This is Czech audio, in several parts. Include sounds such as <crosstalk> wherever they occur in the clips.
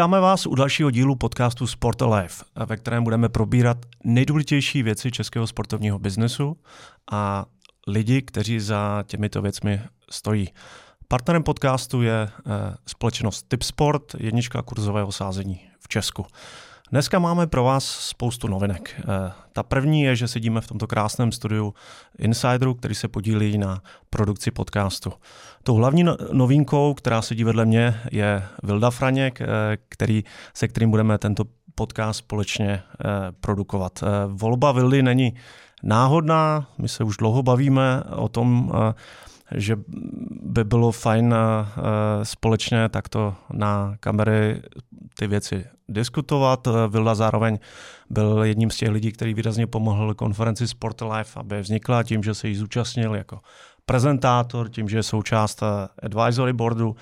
Vítáme vás u dalšího dílu podcastu Sport Alive, ve kterém budeme probírat nejdůležitější věci českého sportovního biznesu a lidi, kteří za těmito věcmi stojí. Partnerem podcastu je eh, společnost Tipsport, jednička kurzového sázení v Česku. Dneska máme pro vás spoustu novinek. Eh, ta první je, že sedíme v tomto krásném studiu Insideru, který se podílí na produkci podcastu. Tou hlavní no- novinkou, která sedí vedle mě, je Vilda Franěk, eh, který, se kterým budeme tento podcast společně produkovat. Volba Vildy není náhodná, my se už dlouho bavíme o tom, že by bylo fajn uh, společně takto na kamery ty věci diskutovat. Vilda zároveň byl jedním z těch lidí, který výrazně pomohl konferenci Sport Life, aby vznikla tím, že se jí zúčastnil jako prezentátor, tím, že je součást eh, advisory boardu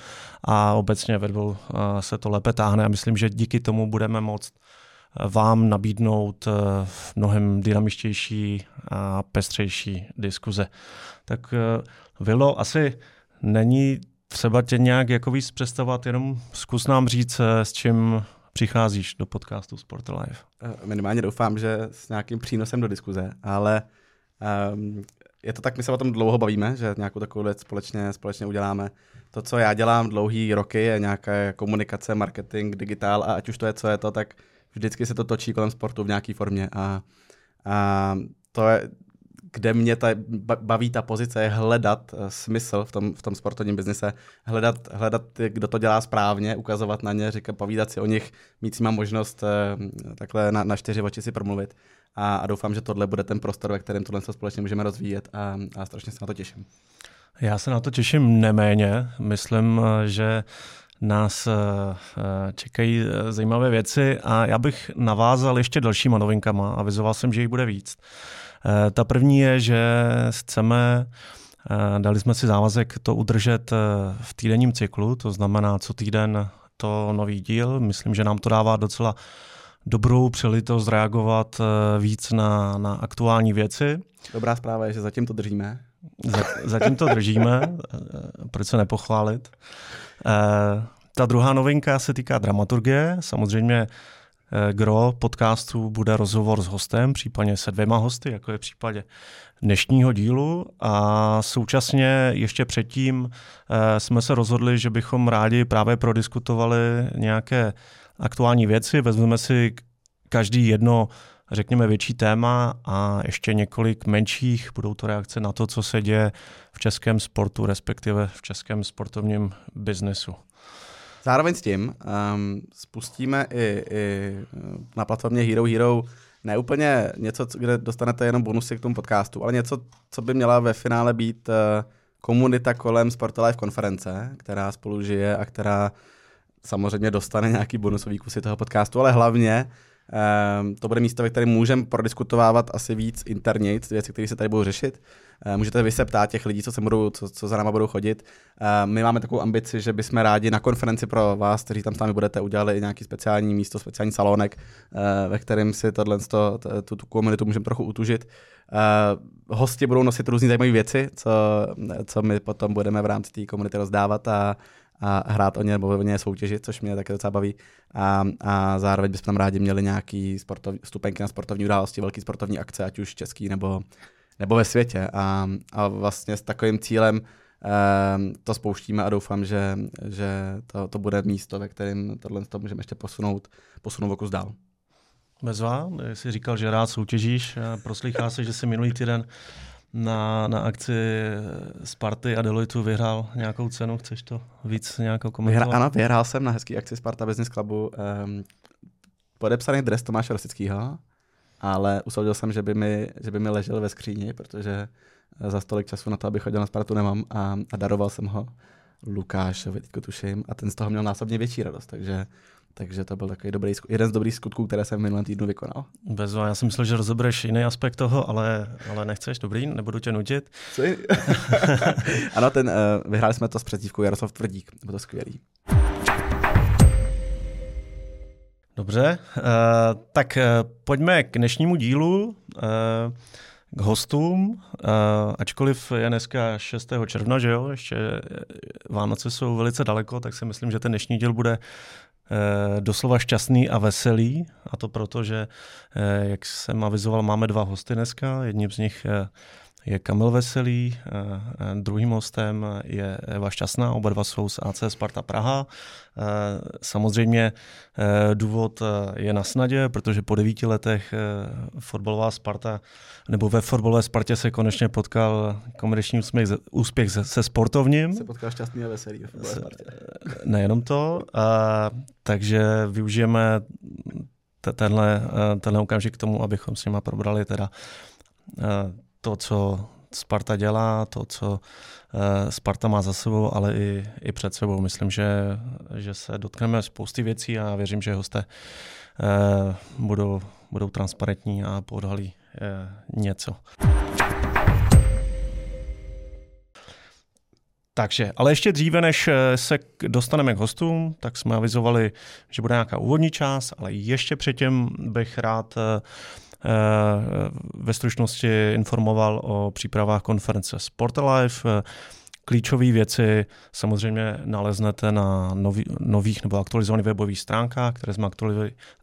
a obecně vedl uh, se to lépe táhne a myslím, že díky tomu budeme moct vám nabídnout mnohem dynamičtější a pestřejší diskuze. Tak Vilo, asi není třeba tě nějak jako víc představovat, jenom zkus nám říct, eh, s čím přicházíš do podcastu Sport Live. Eh, minimálně doufám, že s nějakým přínosem do diskuze, ale um, je to tak, my se o tom dlouho bavíme, že nějakou takovou věc společně, společně uděláme. To, co já dělám dlouhý roky, je nějaká komunikace, marketing, digitál a ať už to je, co je to, tak vždycky se to točí kolem sportu v nějaké formě a, a to je, kde mě ta, baví ta pozice, je hledat uh, smysl v tom, v tom sportovním biznise, hledat, hledat, kdo to dělá správně, ukazovat na ně, říkat, povídat si o nich, mít s nimi možnost uh, takhle na, na čtyři oči si promluvit. A, a doufám, že tohle bude ten prostor, ve kterém tohle společně můžeme rozvíjet a, a strašně se na to těším. Já se na to těším neméně. Myslím, eh, že nás čekají zajímavé věci a já bych navázal ještě dalšíma novinkama. Avizoval jsem, že jich bude víc. Eh, ta první je, že chceme eh, Dali jsme si závazek to udržet eh, v týdenním cyklu, to znamená co týden to nový díl. Myslím, že nám to dává docela dobrou přelitost reagovat víc na, na aktuální věci. Dobrá zpráva je, že zatím to držíme. Zatím to držíme, proč se nepochválit. Ta druhá novinka se týká dramaturgie. Samozřejmě gro podcastu bude rozhovor s hostem, případně se dvěma hosty, jako je v případě dnešního dílu. A současně ještě předtím eh, jsme se rozhodli, že bychom rádi právě prodiskutovali nějaké aktuální věci. Vezmeme si každý jedno řekněme, větší téma a ještě několik menších. Budou to reakce na to, co se děje v českém sportu, respektive v českém sportovním biznesu. Zároveň s tím um, spustíme i, i na platformě Hero Hero ne úplně něco, kde dostanete jenom bonusy k tomu podcastu, ale něco, co by měla ve finále být uh, komunita kolem Sportlife konference, která spolu žije a která samozřejmě dostane nějaký bonusový kusy toho podcastu, ale hlavně um, to bude místo, ve kterém můžeme prodiskutovávat asi víc interně věci, které se tady budou řešit. Eh, můžete vy se ptát těch lidí, co, se budou, co, co za náma budou chodit. Eh, my máme takovou ambici, že bychom rádi na konferenci pro vás, kteří tam s námi budete, udělali nějaký speciální místo, speciální salonek, eh, ve kterém si tohle, tu, tu komunitu můžeme trochu utužit. Hosti budou nosit různé zajímavé věci, co, co my potom budeme v rámci té komunity rozdávat a, a hrát o ně nebo o ně soutěžit, což mě také docela baví. A, a zároveň bychom tam rádi měli nějaký sportov, stupenky na sportovní události, velký sportovní akce, ať už český nebo, nebo ve světě. A, a vlastně s takovým cílem um, to spouštíme a doufám, že, že to, to bude místo, ve kterém tohle to můžeme ještě posunout, posunout o kus dál. Bezva, jsi říkal, že rád soutěžíš. Proslýchá se, že jsi minulý týden na, na akci Sparty a Deloitu vyhrál nějakou cenu. Chceš to víc nějakou komentovat? Vyhra, ano, vyhrál jsem na hezký akci Sparta Business Clubu um, podepsaný dres Tomáše Rosického ale usoudil jsem, že by mi, že by mi ležel ve skříni, protože za stolik času na to, abych chodil na Spartu, nemám a, a daroval jsem ho Lukášovi, teďko tuším, a ten z toho měl násobně větší radost, takže takže to byl takový dobrý, jeden z dobrých skutků, které jsem v minulém týdnu vykonal. Bezva, já jsem myslel, že rozebereš jiný aspekt toho, ale, ale nechceš, dobrý, nebudu tě nutit. Co <laughs> ano, ten, uh, vyhráli jsme to s přezdívkou Jaroslav Tvrdík, bylo to skvělý. Dobře, uh, tak uh, pojďme k dnešnímu dílu, uh, k hostům, uh, ačkoliv je dneska 6. června, že jo, ještě Vánoce jsou velice daleko, tak si myslím, že ten dnešní díl bude doslova šťastný a veselý. A to proto, že, jak jsem avizoval, máme dva hosty dneska. Jedním z nich je Kamil Veselý, eh, eh, druhým hostem je Eva Šťastná, oba dva jsou z AC Sparta Praha. Eh, samozřejmě důvod je na snadě, protože po devíti letech fotbalová Sparta, nebo ve fotbalové Spartě se konečně potkal komerční úspěch, úspěch se, se sportovním. Se potkal šťastný a veselý ve fotbalové Spartě. Nejenom to, a, takže využijeme tenhle, tenhle okamžik k tomu, abychom s nima probrali teda to, co Sparta dělá, to, co eh, Sparta má za sebou, ale i, i před sebou. Myslím, že, že se dotkneme spousty věcí a věřím, že hosté eh, budou, budou transparentní a podhalí eh, něco. Takže, ale ještě dříve, než se dostaneme k hostům, tak jsme avizovali, že bude nějaká úvodní část, ale ještě předtím bych rád Eh, ve stručnosti informoval o přípravách konference Sport Alive. Eh, klíčové věci samozřejmě naleznete na nový, nových nebo aktualizovaných webových stránkách, které jsme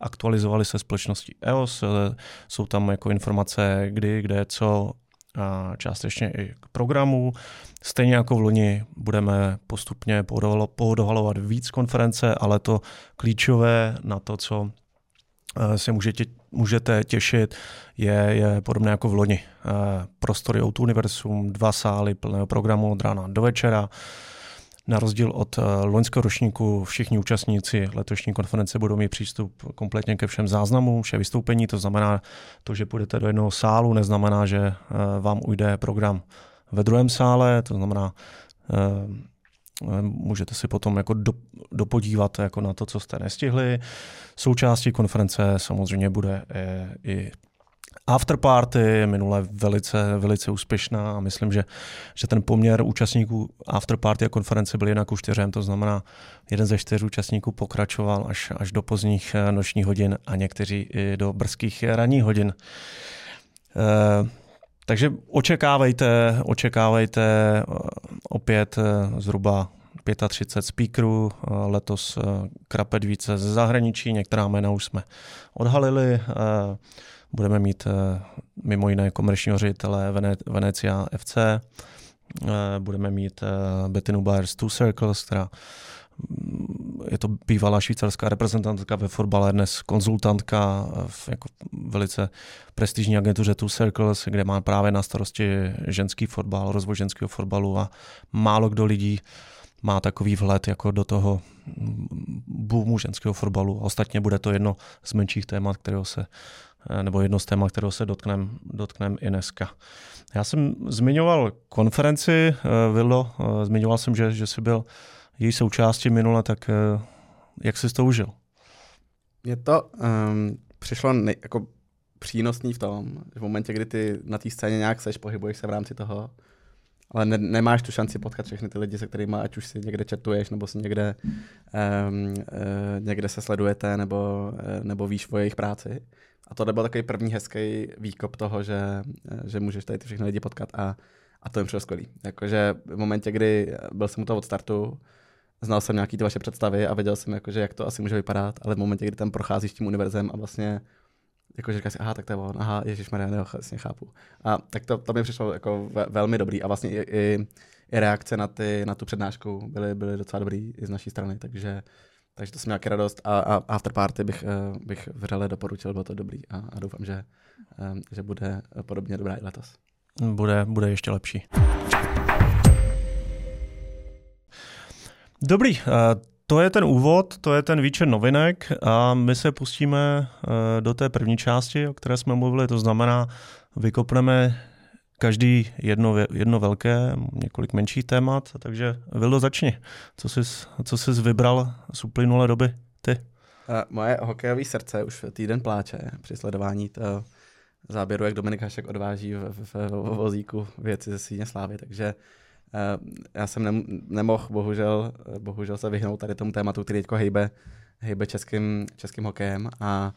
aktualizovali se společností EOS. Eh, jsou tam jako informace, kdy, kde, co, a částečně i k programu. Stejně jako v loni budeme postupně podohalovat víc konference, ale to klíčové na to, co se můžete můžete těšit, je, je podobné jako v loni. Eh, prostory Outu Universum, dva sály plného programu od rána do večera. Na rozdíl od eh, loňského ročníku všichni účastníci letošní konference budou mít přístup kompletně ke všem záznamům, vše vystoupení, to znamená to, že půjdete do jednoho sálu, neznamená, že eh, vám ujde program ve druhém sále, to znamená Můžete si potom jako do, dopodívat jako na to, co jste nestihli. Součástí konference samozřejmě bude i, i afterparty, minule velice, velice úspěšná a myslím, že, že ten poměr účastníků afterparty a konference byl jinak u čtyřem, to znamená, jeden ze čtyř účastníků pokračoval až, až do pozdních eh, nočních hodin a někteří i do brzkých ranních hodin. E, takže očekávejte, očekávejte eh, opět eh, zhruba 35 speakerů, eh, letos krapet více ze zahraničí, některá jména už jsme odhalili. Budeme mít mimo jiné komerčního ředitele Venecia FC, budeme mít Bettinu Bayers Two Circles, která je to bývalá švýcarská reprezentantka ve fotbale, dnes konzultantka v jako velice prestižní agentuře Two Circles, kde má právě na starosti ženský fotbal, rozvoj ženského fotbalu a málo kdo lidí má takový vhled jako do toho boomu ženského fotbalu. Ostatně bude to jedno z menších témat, kterého se nebo jedno z témat, kterého se dotkneme dotknem i dneska. Já jsem zmiňoval konferenci, eh, Vildo, eh, zmiňoval jsem, že, že jsi byl její součástí minule, tak eh, jak jsi to užil? Mně to um, přišlo nej, jako přínosný v tom, že v momentě, kdy ty na té scéně nějak seš, pohybuješ se v rámci toho, ale ne, nemáš tu šanci potkat všechny ty lidi, se kterými ať už si někde chatuješ, nebo si někde, um, uh, někde se sledujete, nebo, uh, nebo víš o jejich práci. A to byl takový první hezký výkop toho, že, že můžeš tady ty všechny lidi potkat a, a to je přišlo skvělý. Jakože v momentě, kdy byl jsem u toho od startu, znal jsem nějaký ty vaše představy a věděl jsem, jakože, jak to asi může vypadat, ale v momentě, kdy tam procházíš tím univerzem a vlastně jakože říkáš si, aha, tak to je on, aha, Ježíš Maria, vlastně chápu. A tak to, to mi přišlo jako ve, velmi dobrý a vlastně i, i, i, reakce na, ty, na tu přednášku byly, byly docela dobrý i z naší strany, takže, takže to jsem nějaký radost a, a afterparty bych, eh, bych vřele doporučil, bylo to dobrý a, a doufám, že, eh, že bude podobně dobrá i letos. Bude, bude ještě lepší. Dobrý, eh, to je ten úvod, to je ten výčet novinek a my se pustíme eh, do té první části, o které jsme mluvili, to znamená, vykopneme každý jedno, jedno velké, několik menších témat, takže Vildo začni. Co jsi, co jsi vybral z uplynulé doby ty? Uh, moje hokejové srdce už týden pláče při sledování toho záběru, jak Dominik Hašek odváží v, v, v, vozíku věci ze Síně Slávy, takže Eh, já jsem nemohl bohužel, bohužel se vyhnout tady tomu tématu, který teďko hejbe, hejbe českým, českým hokejem a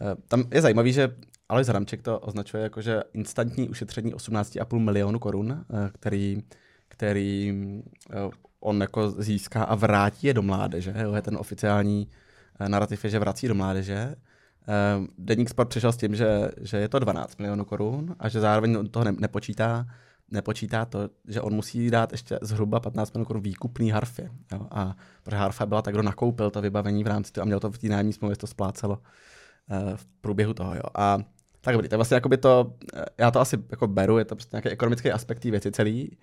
eh, tam je zajímavý, že Alois Hramček to označuje jako, že instantní ušetření 18,5 milionu korun, eh, který, který on jako získá a vrátí je do mládeže. Je ten oficiální, narrativ je, že vrací do mládeže. Deník Sport přišel s tím, že, že je to 12 milionů korun a že zároveň toho ne, nepočítá, nepočítá to, že on musí dát ještě zhruba 15 milionů korun výkupný harfy. Jo? A protože harfa byla tak, kdo nakoupil to vybavení v rámci toho a měl to v té nájemní smlouvě, to splácelo uh, v průběhu toho. Jo? A tak dobrý, to je vlastně jakoby to, já to asi jako beru, je to prostě nějaký ekonomický aspekt té věci celý.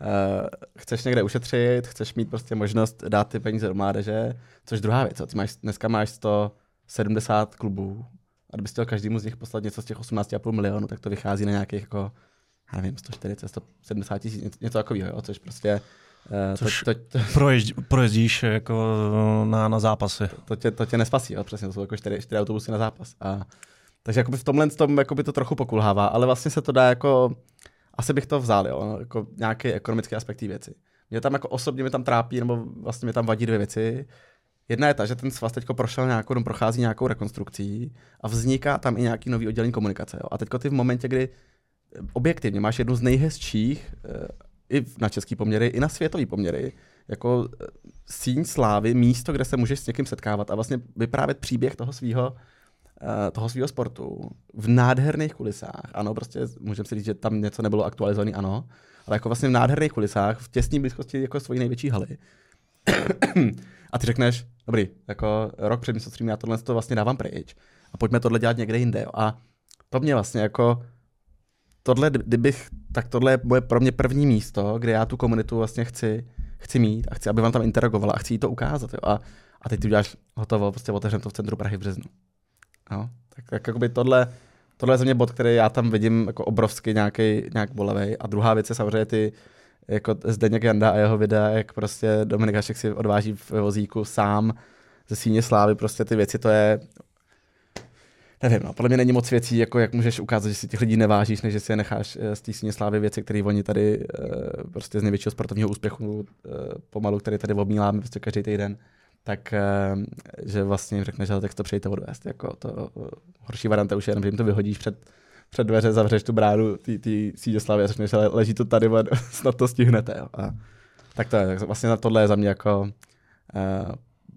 Uh, chceš někde ušetřit, chceš mít prostě možnost dát ty peníze do mládeže, což druhá věc. Ty máš, dneska máš 170 klubů a kdybys chtěl každému z nich poslat něco z těch 18,5 milionů, tak to vychází na nějakých jako, já nevím, 140, 170 tisíc, něco takového, jo, což prostě Uh, Což to, to, to, proježdí, projezdíš jako na, na zápasy. To tě, to tě nespasí, jo, přesně, to jsou jako čtyři, čtyři autobusy na zápas. A, takže jakoby v tomhle tom jakoby to trochu pokulhává, ale vlastně se to dá jako, asi bych to vzal, jo, jako nějaké ekonomické aspekty věci. Mě tam jako osobně mě tam trápí, nebo vlastně mě tam vadí dvě věci. Jedna je ta, že ten svaz teď prošel nějakou, no, prochází nějakou rekonstrukcí a vzniká tam i nějaký nový oddělení komunikace. Jo. A teď ty v momentě, kdy objektivně máš jednu z nejhezčích eh, i na český poměry, i na světový poměry, jako eh, síň slávy, místo, kde se můžeš s někým setkávat a vlastně vyprávět příběh toho svého Eh, toho svého sportu v nádherných kulisách. Ano, prostě můžeme si říct, že tam něco nebylo aktualizované, ano, ale jako vlastně v nádherných kulisách, v těsné blízkosti jako svojí největší haly. a ty řekneš, dobrý, jako rok před mistrovstvím já tohle to vlastně dávám pryč a pojďme tohle dělat někde jinde. A to mě vlastně jako tohle, kdybych, tak tohle je pro mě první místo, kde já tu komunitu vlastně chci, chci mít a chci, aby vám tam interagovala a chci jí to ukázat. Jo. A, a teď ty uděláš hotovo, prostě otevřem to v centru Prahy v březnu. No, tak, tak jakoby tohle, tohle je za mě bod, který já tam vidím jako obrovský nějaký, nějak bolevý. A druhá věc je samozřejmě ty, jako Zdeněk Janda a jeho videa, jak prostě Dominik Hašek si odváží v vozíku sám ze síně slávy, prostě ty věci, to je nevím, no, podle mě není moc věcí, jako jak můžeš ukázat, že si těch lidí nevážíš, než že si je necháš eh, z té síně slávy věci, které oni tady uh, prostě z největšího sportovního úspěchu uh, pomalu, který tady obmíláme prostě každý týden, tak eh, že vlastně jim řekneš, že tak to přejte odvést. Jako to, eh, horší varianta už je jenom, že jim to vyhodíš před, před dveře, zavřeš tu bránu ty sídě slavy a řekneš, ale leží to tady, <laughs> snad to stihnete. Jo. A, tak to je, tak vlastně na tohle je za mě jako uh,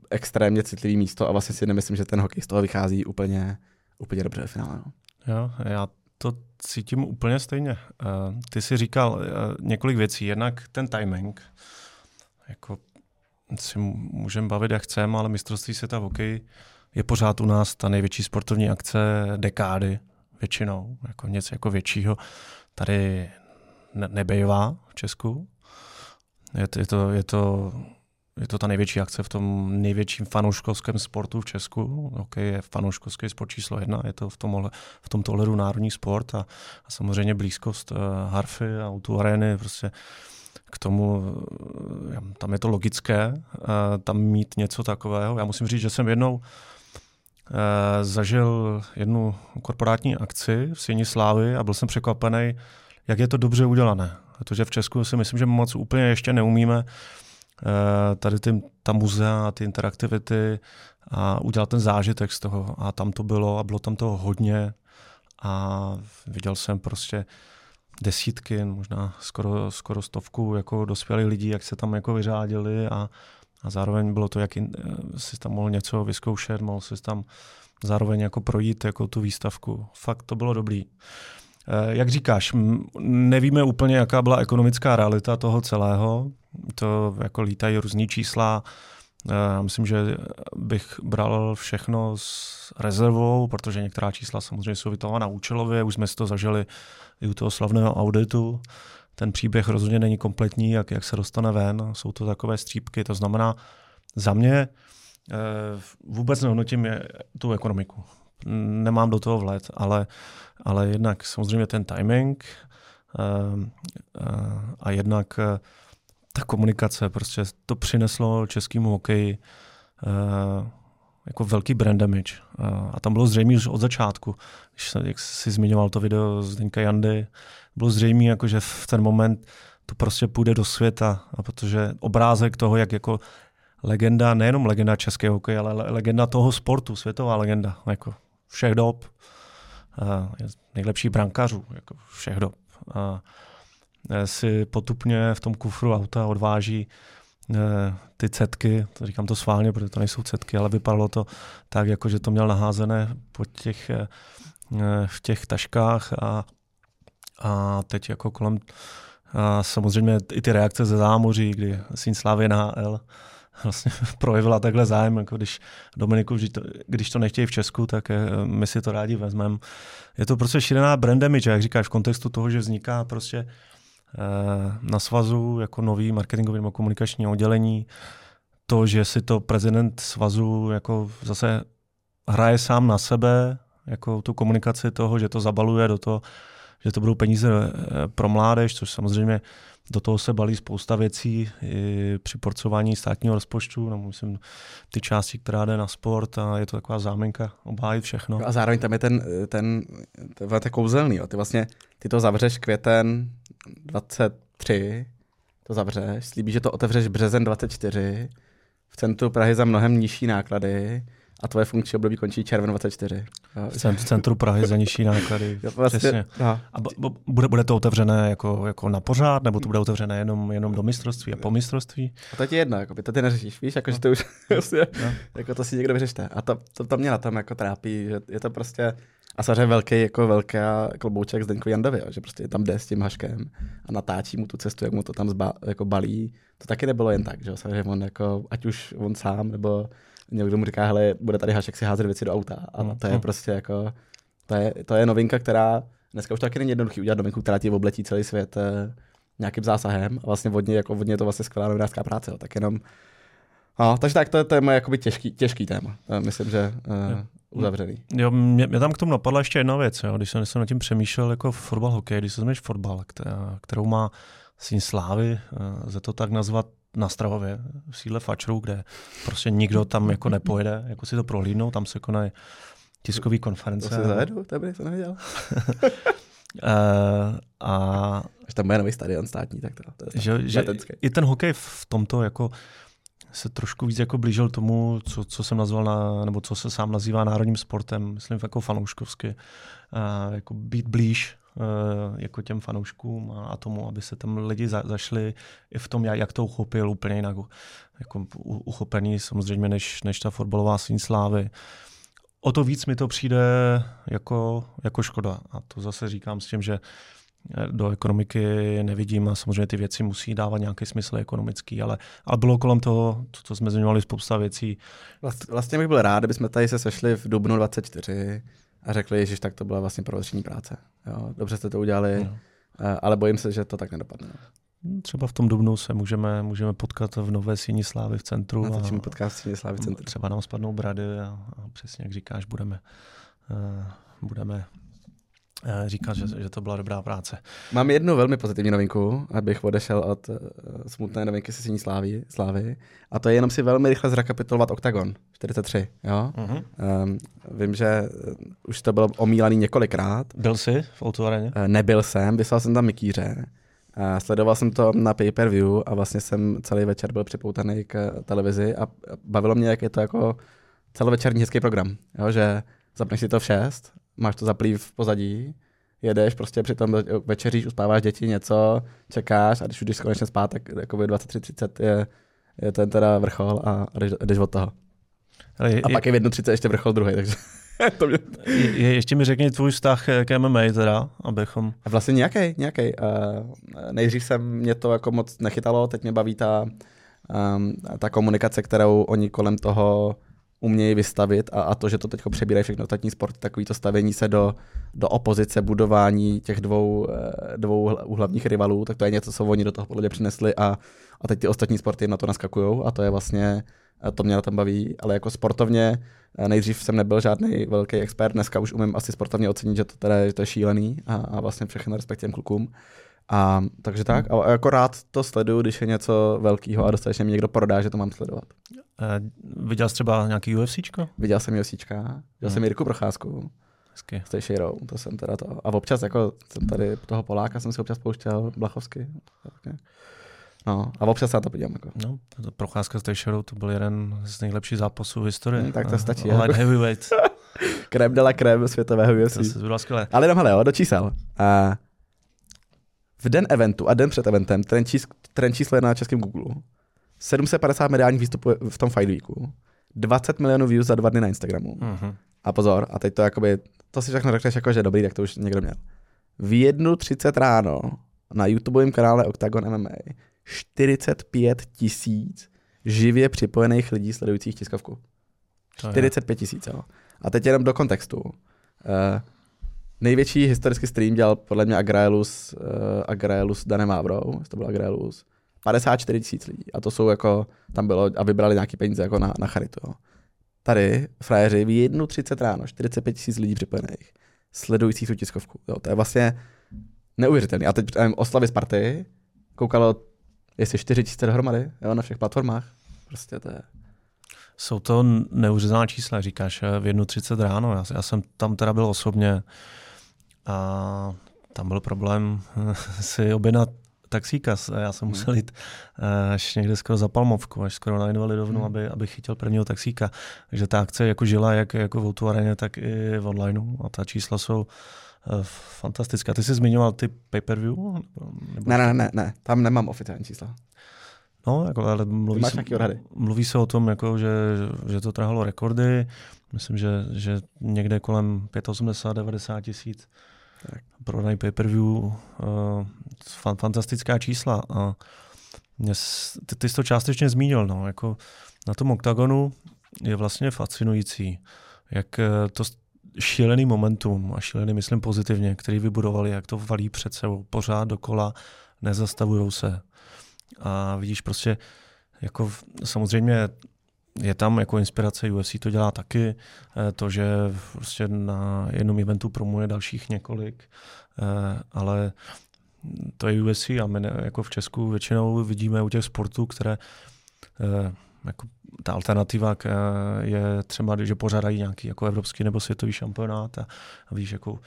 extrémně citlivý místo a vlastně si nemyslím, že ten hokej z toho vychází úplně, úplně dobře v finále. No. Jo, já to cítím úplně stejně. Uh, ty jsi říkal uh, několik věcí. Jednak ten timing, jako si můžeme bavit, jak chceme, ale mistrovství světa v hokeji je pořád u nás ta největší sportovní akce dekády většinou, jako něco jako většího. Tady ne- nebejvá v Česku. Je to, je, to, je, to, je to ta největší akce v tom největším fanouškovském sportu v Česku. Hokej je fanouškovský sport číslo jedna, je to v, tomhle, v tomto ohledu národní sport a, a samozřejmě blízkost uh, Harfy a Auto Areny, prostě k tomu, eh, tam je to logické, eh, tam mít něco takového. Já musím říct, že jsem jednou eh, zažil jednu korporátní akci v Síni Slávy a byl jsem překvapený, jak je to dobře udělané. Protože v Česku si myslím, že moc úplně ještě neumíme tady ty, ta muzea, ty interaktivity a udělat ten zážitek z toho. A tam to bylo a bylo tam toho hodně a viděl jsem prostě desítky, možná skoro, skoro stovku jako dospělých lidí, jak se tam jako vyřádili a, a zároveň bylo to, jak eh, si tam mohl něco vyzkoušet, mohl si tam zároveň jako projít jako tu výstavku. Fakt to bylo dobrý. Eh, jak říkáš, nevíme úplně, jaká byla ekonomická realita toho celého. To jako lítají různý čísla. Eh, já myslím, že bych bral všechno s rezervou, protože některá čísla samozřejmě jsou vytahovaná účelově. Už jsme si to zažili i u toho slavného auditu. Ten příběh rozhodně není kompletní, jak, jak se dostane ven. Jsou to takové střípky. To znamená, za mě eh, vůbec nehodnotím tu ekonomiku. Nemám do toho vlet, ale, ale jednak samozřejmě ten timing eh, a jednak ta komunikace, prostě to přineslo českému hokeji jako velký brand damage. A tam bylo zřejmé už od začátku, když se, jak jsi zmiňoval to video z Deňka Jandy, bylo zřejmé, jako, že v ten moment to prostě půjde do světa, a protože obrázek toho, jak jako legenda, nejenom legenda českého hokeje, ale legenda toho sportu, světová legenda, jako všech dob, je nejlepší brankářů, jako všech dob. A si potupně v tom kufru auta odváží ty cetky, to říkám to sválně, protože to nejsou cetky, ale vypadalo to tak, jako že to měl naházené po těch, v těch taškách a, a teď jako kolem a samozřejmě i ty reakce ze zámoří, kdy syn Slávy NHL <laughs> vlastně projevila takhle zájem, jako když Dominiku, když to, nechtějí v Česku, tak eh, my si to rádi vezmeme. Je to prostě šílená brand damage, jak říkáš, v kontextu toho, že vzniká prostě eh, na svazu jako nový marketingový nebo komunikační oddělení, to, že si to prezident svazu jako zase hraje sám na sebe, jako tu komunikaci toho, že to zabaluje do toho, že to budou peníze eh, pro mládež, což samozřejmě do toho se balí spousta věcí při porcování státního rozpočtu, no myslím ty části, která jde na sport a je to taková zámenka obhájit všechno. No a zároveň tam je ten, ten, ten, ten kouzelný, jo. ty vlastně ty to zavřeš květen 23, to zavřeš, slíbí, že to otevřeš březen 24, v centru Prahy za mnohem nižší náklady, a tvoje funkční období končí červen 24. V centru Prahy za nižší náklady. <laughs> vlastně, Přesně. A bude, bude to otevřené jako, jako na pořád, nebo to bude otevřené jenom, jenom do mistrovství a po mistrovství? A to je jedno, jako, to ty neřešíš, víš, jako, no. že to už <laughs> vlastně, no. jako to si někdo vyřešte. A to, to, to mě na tom jako trápí, že je to prostě, a samozřejmě velký, jako velká klobouček Zdeňku Jandovi, že prostě tam jde s tím haškem a natáčí mu tu cestu, jak mu to tam zba, jako balí. To taky nebylo jen tak, že samozřejmě on jako, ať už on sám, nebo někdo mu říká, hele, bude tady hašek si házet věci do auta. A mm. to je prostě jako, to je, to je novinka, která, dneska už taky není jednoduchý udělat novinku, která ti obletí celý svět eh, nějakým zásahem. A vlastně vodně, jako vodně je to vlastně skvělá novinářská práce. Jo. Tak jenom, no, takže tak, to, je, to je moje jakoby těžký, těžký téma. Eh, myslím, že eh, uzavřený. Jo, mě, mě, tam k tomu napadla ještě jedna věc, jo. když jsem, jsem nad tím přemýšlel jako fotbal, hokej, když se změníš fotbal, kterou má syn slávy, ze to tak nazvat na Stravově, v síle Fačrů, kde prostě nikdo tam jako nepojede, jako si to prohlídnou, tam se konají tiskové konference. To se zajedu, by to nevěděl. Uh, <laughs> a Až tam bude nový stadion státní, tak to, to je že, že i ten hokej v tomto jako se trošku víc jako blížil tomu, co, co jsem nazval, na, nebo co se sám nazývá národním sportem, myslím jako fanouškovsky, uh, jako být blíž Eh, jako těm fanouškům a, tomu, aby se tam lidi za, zašli i v tom, jak to uchopil úplně jinak. Jako uchopený samozřejmě než, než ta fotbalová síň slávy. O to víc mi to přijde jako, jako škoda. A to zase říkám s tím, že eh, do ekonomiky nevidím a samozřejmě ty věci musí dávat nějaký smysl ekonomický, ale, ale bylo kolem toho, to, co jsme zmiňovali, spousta věcí. Vlastně bych byl rád, kdybychom tady se sešli v dubnu 24 a řekli, že tak to byla vlastně prověření práce. Jo, dobře jste to udělali, no. ale bojím se, že to tak nedopadne. Třeba v tom dubnu se můžeme, můžeme potkat v Nové síni slávy v centru. Natočíme podcast síni slávy v centru. Třeba nám spadnou brady a, a přesně jak říkáš, budeme, uh, budeme říkat, že, že to byla dobrá práce. Mám jednu velmi pozitivní novinku, abych odešel od uh, smutné novinky Sesení slávy, slávy. A to je jenom si velmi rychle zrekapitulovat OKTAGON 43. Jo? Uh-huh. Um, vím, že uh, už to bylo omílaný několikrát. Byl jsi v o Uh, nebyl jsem, vyslal jsem tam mikíře. Uh, sledoval jsem to na pay-per-view a vlastně jsem celý večer byl připoutaný k televizi a bavilo mě, jak je to jako celovečerní hezký program. Jo? Že zapneš si to v 6 máš to zaplý v pozadí, jedeš, prostě přitom večeříš, uspáváš děti, něco, čekáš a když jdeš konečně spát, tak jako 23.30 je, je ten teda vrchol a, a jdeš, jdeš od toho. Ale je, a pak je v 1.30 ještě vrchol druhý, takže <laughs> to mě... je, je, ještě mi řekni tvůj vztah k MMA teda, abychom... A vlastně nějaký, nějaký. Uh, nejdřív jsem mě to jako moc nechytalo, teď mě baví ta, um, ta komunikace, kterou oni kolem toho umějí vystavit a, a to, že to teď přebírají všechno ostatní sport, takový to stavění se do, do opozice, budování těch dvou, eh, dvou hlavních rivalů, tak to je něco, co oni do toho podle mě přinesli a, a teď ty ostatní sporty na to naskakují a to je vlastně, eh, to mě na tom baví, ale jako sportovně eh, nejdřív jsem nebyl žádný velký expert, dneska už umím asi sportovně ocenit, že to, teda, že to je šílený a, a vlastně všechno respekt těm klukům. A, takže tak, a jako rád to sleduju, když je něco velkého a dostatečně mi někdo prodá, že to mám sledovat. Uh, viděl jsi třeba nějaký UFCčko? Viděl jsem UFCčka, viděl hmm. jsem Jirku Procházku. Hezky. S Tejšejrou, to jsem teda to. A občas jako jsem tady toho Poláka jsem si občas pouštěl, Blachovsky. No, a občas se na to podívám. Jako. No, to procházka s Tejšerou, to byl jeden z nejlepších zápasů v historii. Hmm, tak to stačí. Light jako. heavyweight. <laughs> krem de la krem světového UFC. To bylo skvělé. Ale jenom hele, jo, do čísel. A v den eventu a den před eventem, ten, čís, ten číslo je na českém Google, 750 mediálních výstupů v tom Fight Weeku, 20 milionů views za dva dny na Instagramu. Mhm. A pozor, a teď to jakoby, to si všechno řekneš jako, že dobrý, tak to už někdo měl. V 1.30 ráno na YouTubeovém kanále Octagon MMA 45 tisíc živě připojených lidí sledujících tiskovku. To je- 45 tisíc, jo. A teď jenom do kontextu. Uh, největší historický stream dělal podle mě Agraelus, uh, Agraelus Danem jestli to byl Agraelus. 54 tisíc lidí. A to jsou jako, tam bylo, a vybrali nějaký peníze jako na, na charitu. Jo. Tady, frajeři, v 1.30 ráno, 45 tisíc lidí připojených, sledujících tu tiskovku. Jo. To je vlastně neuvěřitelný. A teď um, oslavy Sparty koukalo, jestli 4 tisíce dohromady, jo, na všech platformách. Prostě to je... Jsou to neuvěřitelná čísla, říkáš, eh, v 1.30 ráno. Já, já jsem tam teda byl osobně a tam byl problém <laughs> si objednat taxíka. Já jsem musel jít eh, až někde skoro za Palmovku, až skoro na Invalidovnu, Hmm. aby, aby chytil prvního taxíka. Takže ta akce jako žila jak jako v Outu areně, tak i v onlineu a ta čísla jsou eh, fantastická. Ty jsi zmiňoval ty pay-per-view? Nebo, nebo Ne, ne, ne, ne, tam nemám oficiální čísla. No, jako, ale mluví máš se, mluví se o tom, jako, že, že to trhalo rekordy. Myslím, že, že někde kolem 85-90 tisíc prodaný pay-per-view. Uh, fan, fantastická čísla. A mě, ty, ty jsi to částečně zmínil. No, jako na tom oktagonu je vlastně fascinující, jak eh, to šílený momentum, a šílený myslím pozitivně, který vybudovali, jak to valí před sebou, pořád dokola, nezastavují se. A vidíš prostě, jako v- samozřejmě je tam jako inspirace, UFC to dělá taky, eh, to, že prostě na jednom eventu promuje dalších několik, eh, ale to je UFC a my jako v Česku většinou vidíme u těch sportů, které eh, jako ta alternativa je třeba, že pořádají nějaký jako evropský nebo světový šampionát a, a víš, jako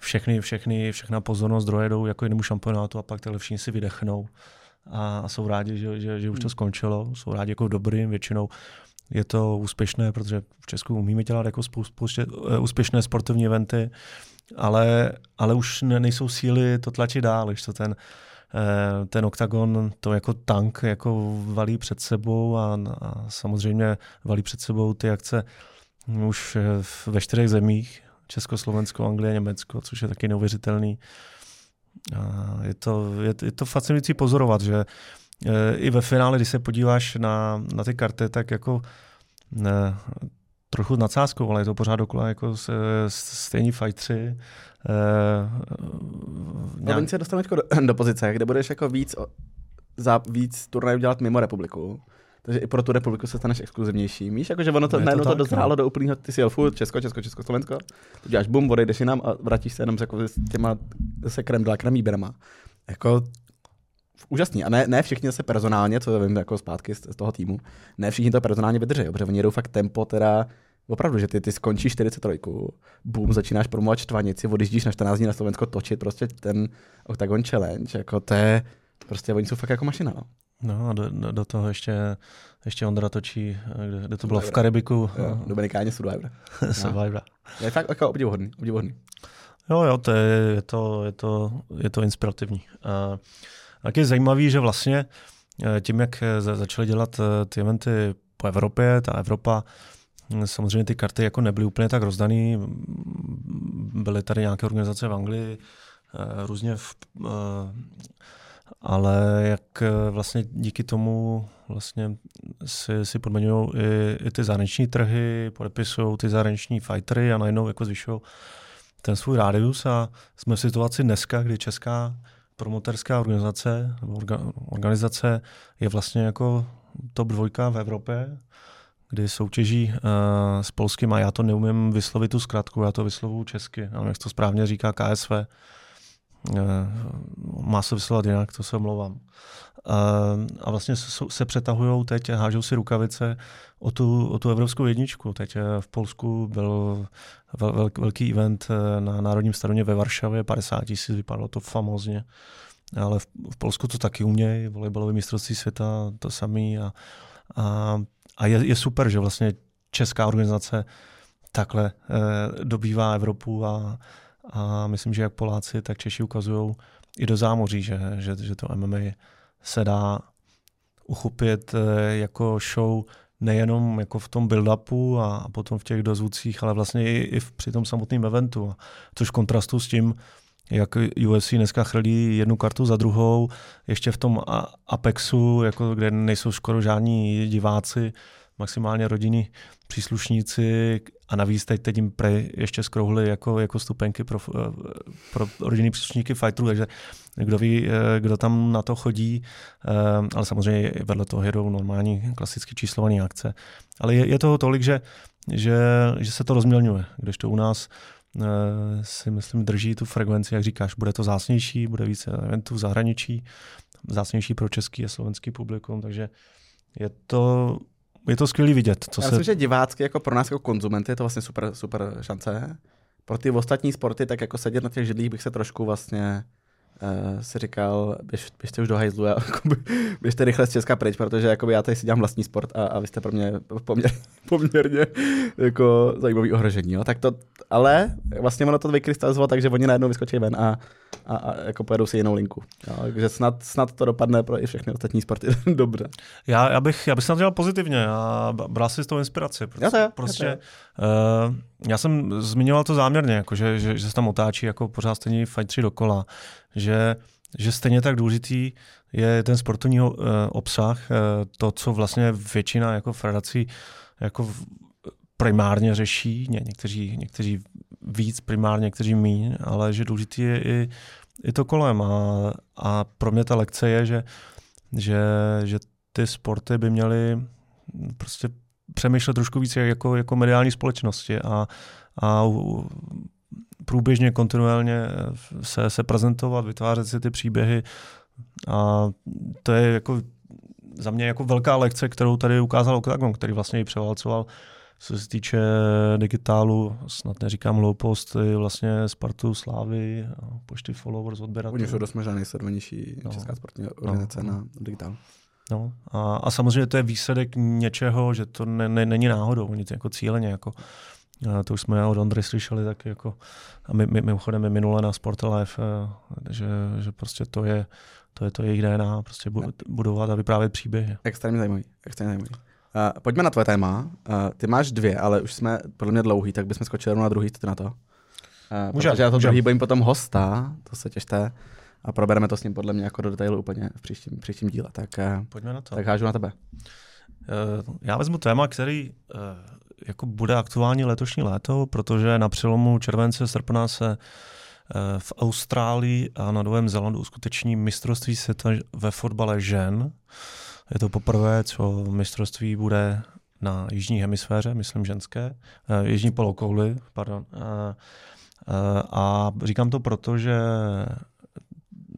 všechny, všechny, všechna pozornost zdroje jdou jako jinému šampionátu a pak ty všichni si vydechnou a, jsou rádi, že, že, že už to skončilo, jsou rádi jako dobrým, většinou je to úspěšné, protože v Česku umíme dělat jako spou- spoustě, eh, úspěšné sportovní eventy, ale, ale už ne, nejsou síly to tlačit dál, když to ten, eh, ten oktagon to jako tank jako valí před sebou a, a samozřejmě valí před sebou ty akce už eh, ve čtyřech zemích, Československo, Anglie, Německo, což je taky neuvěřitelný. Je, to, je, je to fascinující pozorovat, že eh, i ve finále, když se podíváš na, na ty karty, tak jako ne, trochu nadsázkou, ale je to pořád dokola jako s, s, stejní fightři. Eh, No, oni se dostanou teďko do, <clears throat> do pozice, kde budeš jako víc, za víc turnajů dělat mimo republiku. Takže i pro tu republiku se staneš exkluzivnější. Víš, jakože ono to, Je to najednou to, tak, dozrálo no. do úplného, ty si jel furt, Česko, Česko, Česko, Slovensko, tu děláš bum, odejdeš jinam a vrátíš se jenom s, jako, s těma se krem dala kremí berama. Jako úžasný. A ne, ne všichni zase personálně, co vím jako zpátky z, z toho týmu, ne všichni to personálně vydrží, protože oni jedou fakt tempo teda Opravdu, že ty, ty skončíš 43, boom, začínáš promovat čtvanici, odjíždíš na 14 dní na Slovensko točit prostě ten Octagon Challenge, jako to je, prostě oni jsou fakt jako mašina, no. No a do, do, do toho ještě, ještě Ondra točí, eh, kde, kde to bylo v Survivor. Karibiku, Jo, Dominikáně Survivor. <laughs> Survivor. Je fakt jako obdivuhodný, obdivuhodný. Jo, jo, to je, je, to, je, to, je to inspirativní. A tak je zajímavý, že vlastně eh, tím, jak eh, za- začali dělat ty eventy po Evropě, ta Evropa, hm, samozřejmě ty karty jako nebyly úplně tak rozdaný, byly tady nějaké organizace v Anglii, různě v, ale jak eh, vlastně díky tomu vlastně si, si podmiňují i, i ty zahraniční trhy, podepisují ty zahraniční fightery a najednou jako zvyšují ten svůj rádius a jsme v situaci dneska, kdy česká promoterská organizace, orga, organizace je vlastně jako top dvojka v Evropě, kdy soutěží uh, s polským a já to neumím vyslovit tu zkratku, já to vyslovuju česky, nevím, jak to správně říká KSV. Uh, má se vyslovovat jinak, to se omlouvám. Uh, a vlastně se, se přetahují teď, hážou si rukavice o tu, o tu evropskou jedničku. Teď eh, v Polsku byl vel, vel, velký event eh, na Národním stadioně ve Varšavě, 50 tisíc, vypadalo to famózně. Ale v, v Polsku to taky umějí, volejbalové mistrovství světa to samý. A, a, a je, je super, že vlastně česká organizace takhle eh, dobývá Evropu a, a myslím, že jak Poláci, tak Češi ukazují i do zámoří, že, že, že to MMA se dá uchopit eh, jako show nejenom jako v tom build-upu a, potom v těch dozvucích, ale vlastně i, i v, při tom samotném eventu. Což kontrastu s tím, jak UFC dneska chrlí jednu kartu za druhou, ještě v tom Apexu, jako kde nejsou skoro žádní diváci, maximálně rodinní příslušníci a navíc teď, teď jim pre ještě skrouhli jako, jako stupenky pro, pro rodinní příslušníky fighterů, takže kdo ví, kdo tam na to chodí, ale samozřejmě vedle toho jedou normální klasicky číslované akce. Ale je, je toho tolik, že, že, že se to rozmělňuje, když to u nás Eh, si myslím drží tu frekvenci, jak říkáš, bude to zásnější, bude více eventů v zahraničí, zásnější pro český a slovenský publikum, takže je to, je to skvělý vidět. Co Já se... myslím, že divácky jako pro nás jako konzumenty je to vlastně super, super šance. Pro ty ostatní sporty, tak jako sedět na těch židlích bych se trošku vlastně uh, si říkal, běž, běžte už do hajzlu a <laughs> běžte rychle z Česka pryč, protože jakoby já tady si dělám vlastní sport a, a vy jste pro mě poměr, <laughs> poměrně jako zajímavý ohrožení. Jo? Tak to, ale vlastně ono to vykrystalizovalo tak, že oni najednou vyskočí ven a, a, a jako pojedou si jinou linku. Jo? Takže snad, snad to dopadne pro i všechny ostatní sporty <laughs> dobře. Já, já, bych, já bych snad dělal pozitivně a bral si z toho inspiraci. Prostě, já to je, prostě já, to je. Uh, já jsem zmiňoval to záměrně, jako že, že, že se tam otáčí jako pořád stejný fight 3 dokola že, že stejně tak důležitý je ten sportovní uh, obsah, uh, to, co vlastně většina jako federací jako primárně řeší, Ně, někteří, někteří víc primárně, někteří míň, ale že důležitý je i, i to kolem. A, a pro mě ta lekce je, že, že, že ty sporty by měly prostě přemýšlet trošku více jako, jako mediální společnosti a, a průběžně, kontinuálně se, se prezentovat, vytvářet si ty příběhy a to je jako za mě jako velká lekce, kterou tady ukázal Octagon, který vlastně i převalcoval co se týče digitálu, snad neříkám hloupost, vlastně Spartu, Slávy, počty followers, odběratelů. Oni jsou dost možná nejsledovanější no. česká sportovní organizace no. na digitálu. No, a, a samozřejmě to je výsledek něčeho, že to ne, ne, není náhodou, oni to jako cíleně jako a to už jsme od Ondry slyšeli tak jako, a my, my, mimochodem je minule na Sport Life, eh, že, že prostě to je, to je to jejich DNA, prostě budovat a vyprávět příběhy. Extrémně zajímavý, extrémně zajímavý. Uh, pojďme na tvoje téma. Uh, ty máš dvě, ale už jsme podle mě dlouhý, tak bychom skočili na druhý, ty na to. Uh, můžem, protože já to můžem. druhý bojím potom hosta, to se těšte. A probereme to s ním podle mě jako do detailu úplně v příštím, příštím díle. Tak, uh, Pojďme na to. Tak hážu na tebe. Uh, já vezmu téma, který uh, jako bude aktuální letošní léto, protože na přelomu července, srpna se eh, v Austrálii a na Novém Zélandu uskuteční mistrovství světa ve fotbale žen. Je to poprvé, co mistrovství bude na jižní hemisféře, myslím ženské, eh, jižní polokouli, pardon. A, eh, a říkám to proto, že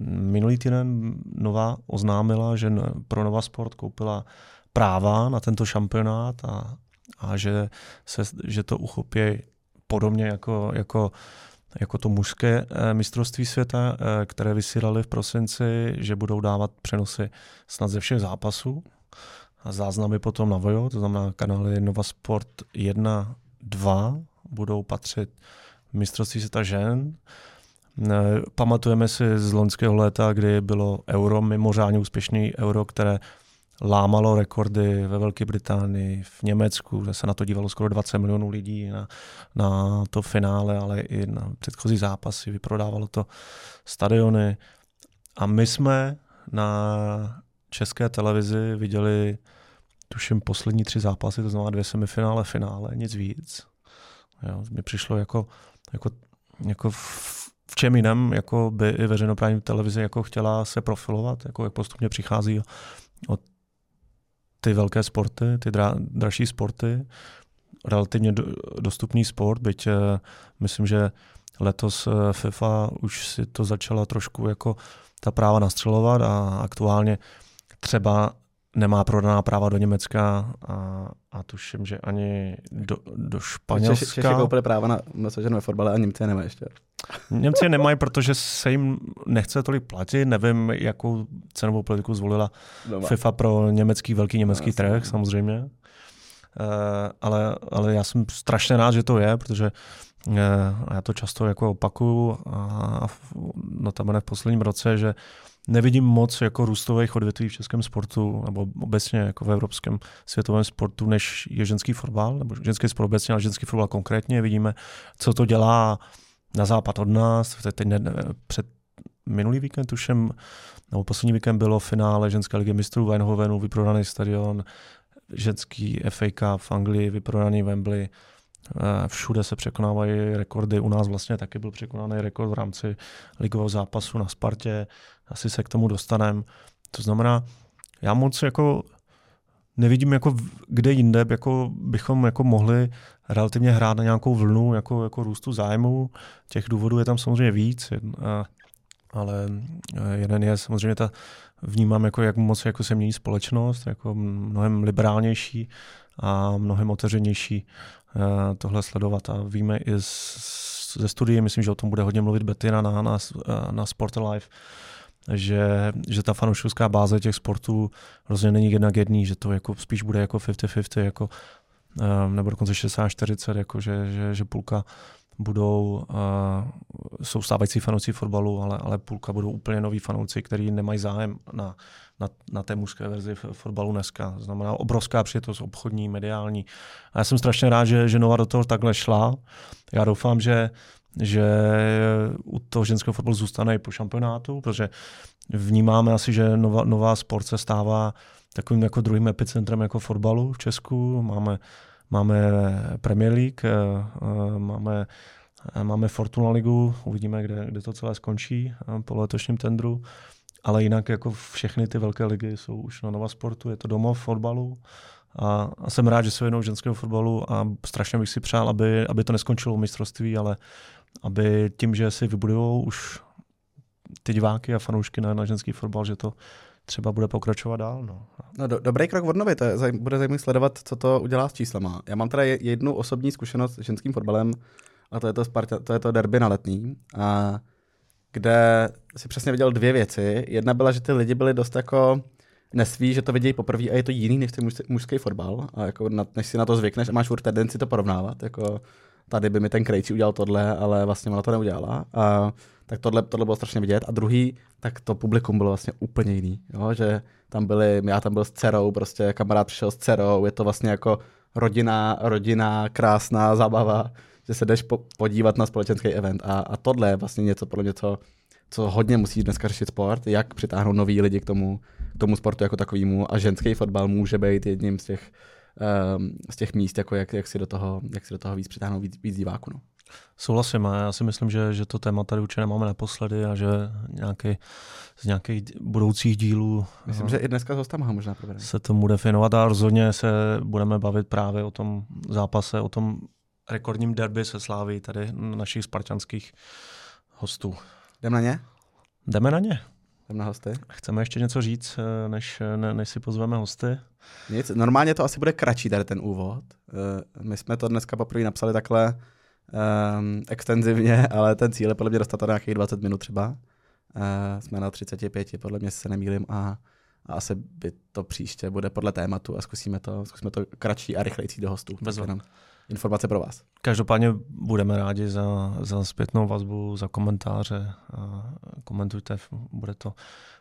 minulý týden Nova oznámila, že pro Nova Sport koupila práva na tento šampionát a a že, se, že to uchopí podobně jako, jako, jako to mužské eh, mistrovství světa, eh, které vysílali v prosinci, že budou dávat přenosy snad ze všech zápasů a záznamy potom na Vojo, to znamená kanály Nova Sport 1, 2 budou patřit mistrovství světa žen. Pamatujeme si z loňského léta, kdy bylo euro, mimořádně úspěšný euro, které lámalo rekordy ve Velké Británii, v Německu, kde se na to dívalo skoro 20 milionů lidí na, na to finále, ale i na předchozí zápasy, vyprodávalo to stadiony. A my jsme na české televizi viděli, tuším, poslední tři zápasy, to znamená dvě semifinále, finále, nic víc. Jo, mi přišlo jako, jako, jako v čem jiném, jako by i veřejnoprávní televize jako chtěla se profilovat, jako jak postupně přichází od ty velké sporty, ty dra, dražší sporty, relativně do, dostupný sport, byť uh, myslím, že letos uh, FIFA už si to začala trošku jako ta práva nastřelovat a aktuálně třeba nemá prodaná práva do Německa a, a tuším, že ani do, do Španělska. Češi, Češi koupili práva na nasažené ve fotbale a Němci je nemají ještě. Němci je nemají, protože se jim nechce tolik platit. Nevím, jakou cenovou politiku zvolila Doma. FIFA pro německý, velký německý no, trh, samozřejmě. Uh, ale, ale já jsem strašně rád, že to je, protože uh, já to často jako opakuju a, notabene v posledním roce, že nevidím moc jako růstových odvětví v českém sportu, nebo obecně jako v evropském světovém sportu, než je ženský fotbal, nebo ženský sport obecně, ale ženský fotbal konkrétně. Vidíme, co to dělá na západ od nás. Teď ne, před minulý víkend, tuším, nebo poslední víkend bylo finále ženské ligy mistrů v Eindhovenu, vyprodaný stadion, ženský FA Cup v Anglii, vyprodaný Wembley, Eh, všude se překonávají rekordy. U nás vlastně taky byl překonaný rekord v rámci ligového zápasu na Spartě. Asi se k tomu dostaneme. To znamená, já moc jako nevidím, jako kde jinde jako bychom jako mohli relativně hrát na nějakou vlnu jako, jako růstu zájmu. Těch důvodů je tam samozřejmě víc, eh, ale eh, jeden je samozřejmě ta, vnímám, jako, jak moc jako se mění společnost, jako mnohem liberálnější a mnohem otevřenější Eh, tohle sledovat. A víme i z, ze studií, myslím, že o tom bude hodně mluvit Bettina na, na, na Sport Life, že, že ta fanouškovská báze těch sportů rozhodně není jedna k jedný, že to jako spíš bude jako 50-50, jako, nebo dokonce 60-40, jako že, že, že půlka budou, uh, jsou stávající fanouci fotbalu, ale, ale půlka budou úplně noví fanouci, kteří nemají zájem na, na, na té mužské verzi fotbalu dneska. Znamená obrovská přijetost obchodní, mediální. A já jsem strašně rád, že, že Nova do toho takhle šla. Já doufám, že, že u toho ženského fotbalu zůstane i po šampionátu, protože vnímáme asi, že nová, nová sport se stává takovým jako druhým epicentrem jako fotbalu v Česku. Máme, máme Premier League, eh, eh, máme Máme Fortuna ligu, uvidíme, kde, kde to celé skončí eh, po letošním tendru. Ale jinak jako všechny ty velké ligy jsou už na Nova Sportu, je to domov fotbalu. A, a jsem rád, že jsou jednou ženského fotbalu a strašně bych si přál, aby, aby to neskončilo mistrovství, ale aby tím, že si vybudují už ty diváky a fanoušky na, na ženský fotbal, že to třeba bude pokračovat dál. No. No, do, dobrý krok od novy, to je, bude zajímavé sledovat, co to udělá s číslama. Já mám teda jednu osobní zkušenost s ženským fotbalem a to je to, Sparta, to, je to derby na letní. A kde si přesně viděl dvě věci. Jedna byla, že ty lidi byli dost jako nesví, že to vidějí poprvé a je to jiný než ten mužský fotbal. A jako na, než si na to zvykneš a máš furt tendenci to porovnávat. Jako tady by mi ten Krejčí udělal tohle, ale vlastně ona to neudělala. A, tak tohle, tohle bylo strašně vidět. A druhý, tak to publikum bylo vlastně úplně jiný. Jo? Že tam byli, já tam byl s dcerou, prostě kamarád přišel s dcerou, je to vlastně jako rodina, rodina, krásná zábava že se jdeš po, podívat na společenský event. A, a tohle je vlastně něco, podle mě, co, co hodně musí dneska řešit sport, jak přitáhnout nový lidi k tomu, k tomu sportu jako takovému a ženský fotbal může být jedním z těch, um, z těch míst, jako jak, jak, si do toho, jak si do toho víc přitáhnout víc, víc diváků. No. Souhlasím a já si myslím, že, že to téma tady určitě nemáme naposledy a že nějaký, z nějakých budoucích dílů Myslím, no, že i dneska s hostama možná probereme. se tomu definovat a rozhodně se budeme bavit právě o tom zápase, o tom rekordním derby se sláví tady našich spartanských hostů. Jdeme na ně? Jdeme na ně. Jdeme na hosty. Chceme ještě něco říct, eh, než, ne, než si pozveme hosty? Nic. Normálně to asi bude kratší tady ten úvod. Eh, my jsme to dneska poprvé napsali takhle um, extenzivně, <laughs> ale ten cíl je podle mě dostat to nějakých 20 minut třeba. Uh, jsme na 35, podle mě se nemýlím a, a asi by to příště bude podle tématu a zkusíme to, zkusíme to kratší a rychlejší do hostů. Bez informace pro vás. Každopádně budeme rádi za, za zpětnou vazbu, za komentáře. A komentujte, bude to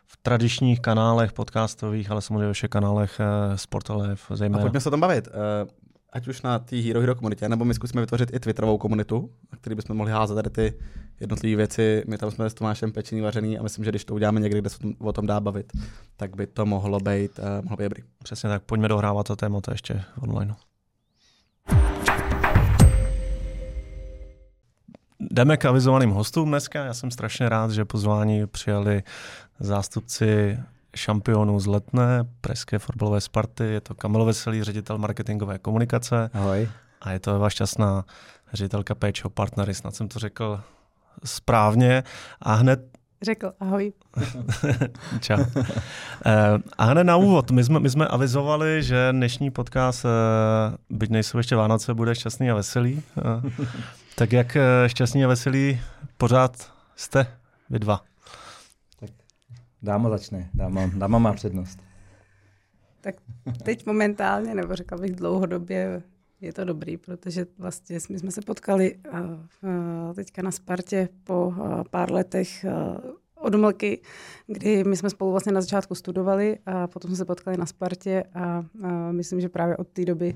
v tradičních kanálech podcastových, ale samozřejmě ve všech kanálech Sportalev zejména. A pojďme se o tom bavit. Eh, ať už na té Hero Hero komunitě, nebo my zkusíme vytvořit i Twitterovou komunitu, na který bychom mohli házet tady ty jednotlivé věci. My tam jsme s Tomášem pečený vařený a myslím, že když to uděláme někdy, kde se o tom dá bavit, tak by to mohlo být, uh, mohlo být dobrý. Přesně tak, pojďme dohrávat to téma ještě online. Jdeme k avizovaným hostům dneska. Já jsem strašně rád, že pozvání přijali zástupci šampionů z Letné, Pražské fotbalové Sparty. Je to Kamil Veselý, ředitel marketingové komunikace. Ahoj. A je to Eva Šťastná, ředitelka péče o partnery. Snad jsem to řekl správně. A hned Řekl, ahoj. <laughs> Čau. Eh, a hned na úvod, my jsme, my jsme avizovali, že dnešní podcast, eh, byť nejsou ještě Vánoce, bude šťastný a veselý. Eh, tak jak šťastný a veselý pořád jste vy dva? Dáma začne, dáma, dáma má přednost. Tak teď momentálně, nebo řekla bych dlouhodobě, je to dobrý, protože vlastně my jsme se potkali teďka na Spartě po pár letech odmlky, kdy my jsme spolu vlastně na začátku studovali a potom jsme se potkali na Spartě a, a myslím, že právě od té doby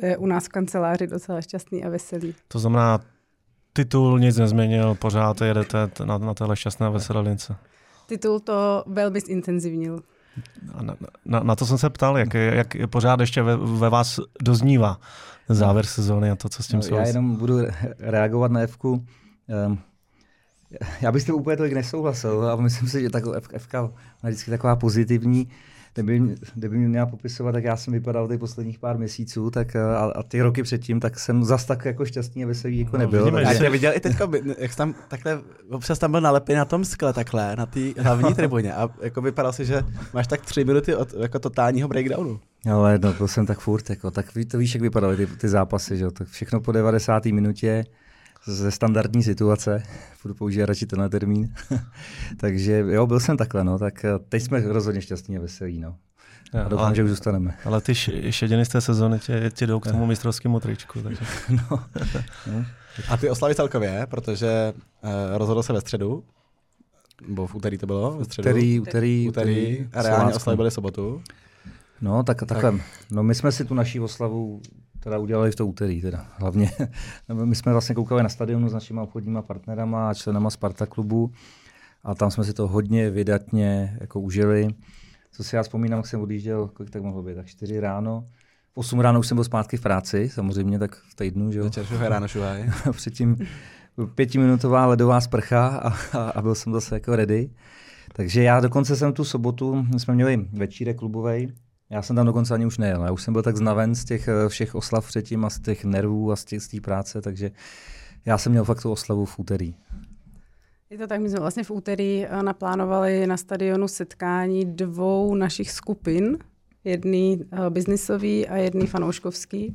to je u nás v kanceláři docela šťastný a veselý. To znamená, titul nic nezměnil, pořád jedete na, na téhle šťastné veselé lince. Titul to velmi zintenzivnil. Na, na, na to jsem se ptal, jak, jak pořád ještě ve, ve vás doznívá závěr sezóny a to, co s tím no, souvisí. Já jenom budu reagovat na Evku. Um, já bych s tím úplně tolik nesouhlasil a myslím si, že tak FK je vždycky taková pozitivní kdyby, kdyby mě měla popisovat, tak já jsem vypadal ty posledních pár měsíců tak a, a ty roky předtím, tak jsem zas tak jako šťastný a veselý jako no, nebyl. Vidíme, já tě viděl i teďka, jak jsi tam takhle, občas tam byl nalepený na tom skle takhle, na té hlavní tribuně a jako vypadal si, že máš tak tři minuty od jako totálního breakdownu. Ale no, to jsem tak furt, jako, tak to víš, jak vypadaly ty, ty zápasy, že? tak všechno po 90. minutě, ze standardní situace, budu používat radši tenhle termín. <laughs> Takže jo, byl jsem takhle, no, tak eh, teď jsme rozhodně šťastní a veselí, no. A doufám, ale, že už zůstaneme. Ale ty šediny z té sezóny tě, tě jdou k tomu mistrovskému tričku. Takže. <laughs> no. <laughs> no. A ty oslavy celkově, protože uh, rozhodl se ve středu, nebo v úterý to bylo? Ve středu? Úterý, úterý, úterý, a reálně oslavy byly sobotu. No, tak, takhle. Tak. No, my jsme si tu naší oslavu teda udělali v to úterý teda hlavně. <laughs> My jsme vlastně koukali na stadionu s našimi obchodníma partnerama a členama Sparta klubu a tam jsme si to hodně vydatně jako užili. Co si já vzpomínám, jak jsem odjížděl, kolik tak mohlo být, tak 4 ráno. V 8 ráno už jsem byl zpátky v práci, samozřejmě tak v týdnu, že jo. Večer šuhaj, ráno šuhaj. <laughs> Předtím pětiminutová ledová sprcha a, a, a, byl jsem zase jako ready. Takže já dokonce jsem tu sobotu, jsme měli večírek klubovej, já jsem tam dokonce ani už nejel. Já už jsem byl tak znaven z těch eh, všech oslav předtím a z těch nervů a z té práce, takže já jsem měl fakt tu oslavu v úterý. Je to tak, my jsme vlastně v úterý eh, naplánovali na stadionu setkání dvou našich skupin, jedný uh, biznisový a jedný fanouškovský.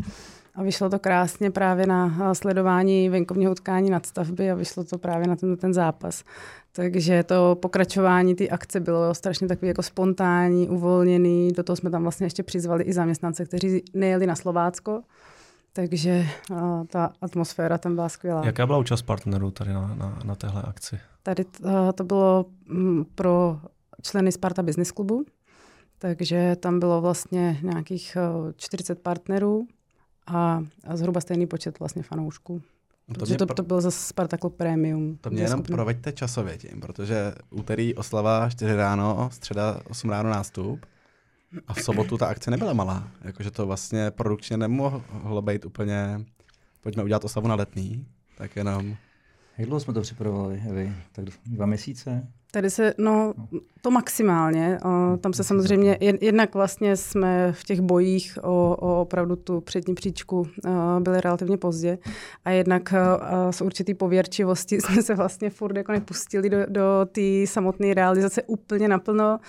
A vyšlo to krásně právě na sledování venkovního utkání nadstavby a vyšlo to právě na ten, ten zápas. Takže to pokračování té akce bylo strašně takový jako spontánní, uvolněný. Do toho jsme tam vlastně ještě přizvali i zaměstnance, kteří nejeli na Slovácko. Takže uh, ta atmosféra tam byla skvělá. Jaká byla účast partnerů tady na, na, na téhle akci? Tady uh, to bylo um, pro členy Sparta Business Clubu, takže tam bylo vlastně nějakých uh, 40 partnerů a, a zhruba stejný počet vlastně fanoušků. No to, mě, to, to byl zase Sparta Club Premium. To mě jenom skupina. proveďte časově tím, protože úterý oslava 4 ráno, středa 8 ráno nástup a v sobotu ta akce nebyla malá. Jakože to vlastně produkčně nemohlo být úplně, pojďme udělat oslavu na letný, tak jenom... Jak dlouho jsme to připravovali, Evi? Tak dva měsíce? Tady se, no, to maximálně. Tam se samozřejmě, jednak vlastně jsme v těch bojích o, o opravdu tu přední příčku byli relativně pozdě a jednak z určitý pověrčivosti <laughs> jsme se vlastně furt jako nepustili do, do té samotné realizace úplně naplno.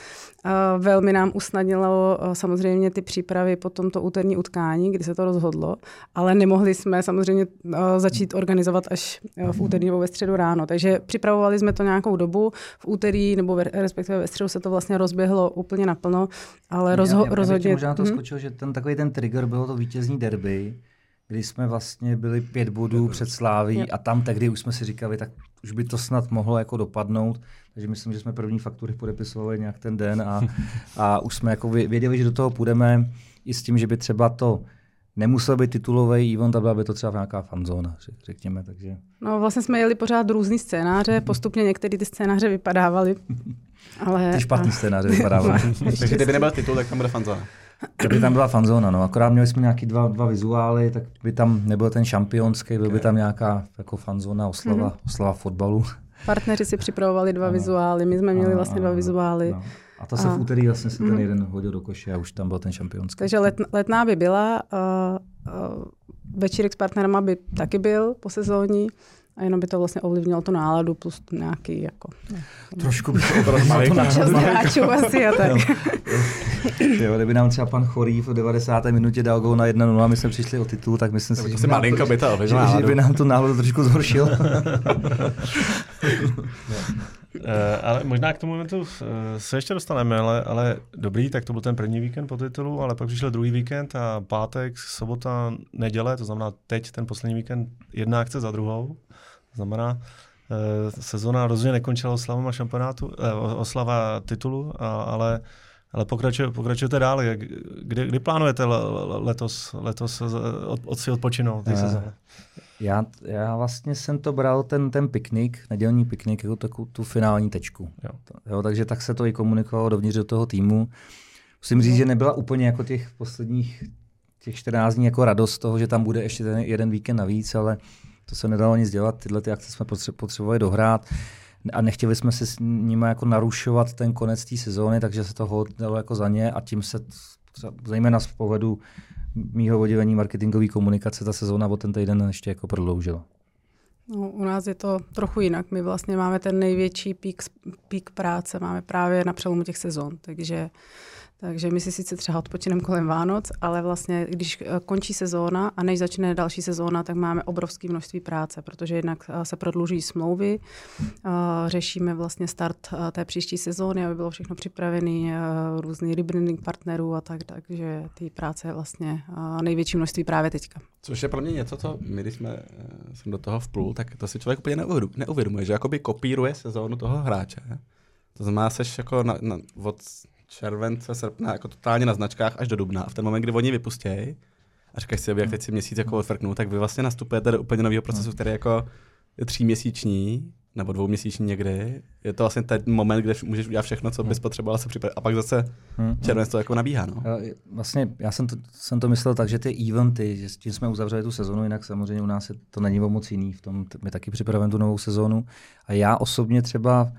Velmi nám usnadnilo samozřejmě ty přípravy po tomto úterní utkání, kdy se to rozhodlo, ale nemohli jsme samozřejmě začít organizovat až v úterní nebo ve středu ráno. Takže připravovali jsme to nějakou dobu. V úterý nebo ve, respektive ve středu se to vlastně rozběhlo úplně naplno, ale rozho- já, já, rozhodně... Já možná to hmm? skočil, že ten takový ten trigger bylo to vítězní derby, kdy jsme vlastně byli pět bodů před Sláví a tam tehdy už jsme si říkali, tak už by to snad mohlo jako dopadnout. Takže myslím, že jsme první faktury podepisovali nějak ten den a, a už jsme jako věděli, že do toho půjdeme i s tím, že by třeba to nemusel být titulový event, byla by to třeba nějaká fanzóna, řekněme. Takže... No vlastně jsme jeli pořád různý scénáře, postupně některé ty scénáře vypadávaly. <laughs> Ale... Ty špatný scénáře vypadávaly. <laughs> <laughs> Takže kdyby nebyl titul, tak tam bude fanzóna. Kdyby tam byla fanzóna, no. Akorát měli jsme nějaký dva, dva vizuály, tak by tam nebyl ten šampionský, byl by tam nějaká jako fanzóna, oslava, mm-hmm. oslava fotbalu. Partneři si připravovali dva ano. vizuály, my jsme měli ano, vlastně dva vizuály. No. A to se a... v úterý vlastně si ten mhm. jeden hodil do koše a už tam byl ten šampionský. Takže let, letná by byla, uh, uh, večírek s partnerama by taky byl po sezóní a jenom by to vlastně ovlivnilo tu náladu plus nějaký jako... Trošku by to ovlivnilo tu náladu. asi a tak. jo, kdyby nám třeba pan Chorý v 90. minutě dal gol na 1-0 a my jsme přišli o titul, tak myslím si, že, malinko by, to, že, že by nám tu náladu trošku zhoršil. Uh, <laughs> ale možná k tomu momentu uh, se ještě dostaneme, ale, ale dobrý, tak to byl ten první víkend po titulu, ale pak přišel druhý víkend a pátek, sobota, neděle, to znamená teď ten poslední víkend jedna akce za druhou. To znamená, sezona rozhodně nekončila oslavama šampionátu, oslava titulu, ale ale pokračuje, pokračujete dál. Kdy, kdy plánujete letos, letos od, od si odpočinout? Ty já, já vlastně jsem to bral, ten, ten piknik, nedělní piknik, jako takovou tu finální tečku. Jo. Jo, takže tak se to i komunikovalo dovnitř do toho týmu. Musím říct, že nebyla úplně jako těch posledních těch 14 dní jako radost toho, že tam bude ještě ten jeden víkend navíc, ale to se nedalo nic dělat. Tyhle ty akce jsme potřebovali dohrát a nechtěli jsme si s nimi jako narušovat ten konec té sezóny, takže se to dalo jako za ně a tím se zejména z pohledu mýho oddělení marketingové komunikace ta sezóna o ten týden ještě jako prodloužila. No, u nás je to trochu jinak. My vlastně máme ten největší pík, pík práce, máme právě na přelomu těch sezon, takže takže my si sice třeba odpočinem kolem Vánoc, ale vlastně, když eh, končí sezóna a než začne další sezóna, tak máme obrovské množství práce, protože jednak eh, se prodlužují smlouvy, eh, řešíme vlastně start té příští sezóny, aby bylo všechno připravené, různý rebranding partnerů a tak, takže ty práce je vlastně největší množství právě teďka. Což je pro mě něco, co my, když jsme jsem do toho vplul, tak to si člověk úplně neuvědomuje, že jakoby kopíruje sezónu toho hráče. To znamená, seš jako na, na, od července, srpna, jako totálně na značkách až do dubna. A v ten moment, kdy oni vypustějí a říkáš si, jak teď si měsíc jako odfrknou, tak vy vlastně nastupujete do úplně nového procesu, který jako je tříměsíční, nebo dvouměsíční někdy. Je to vlastně ten moment, kde můžeš udělat všechno, co bys potřeboval se připravit. A pak zase červenec to jako nabíhá. No. Vlastně já jsem to, jsem to myslel tak, že ty eventy, že s tím jsme uzavřeli tu sezonu, jinak samozřejmě u nás je, to není moc jiný. V tom my taky připravujeme tu novou sezonu. A já osobně třeba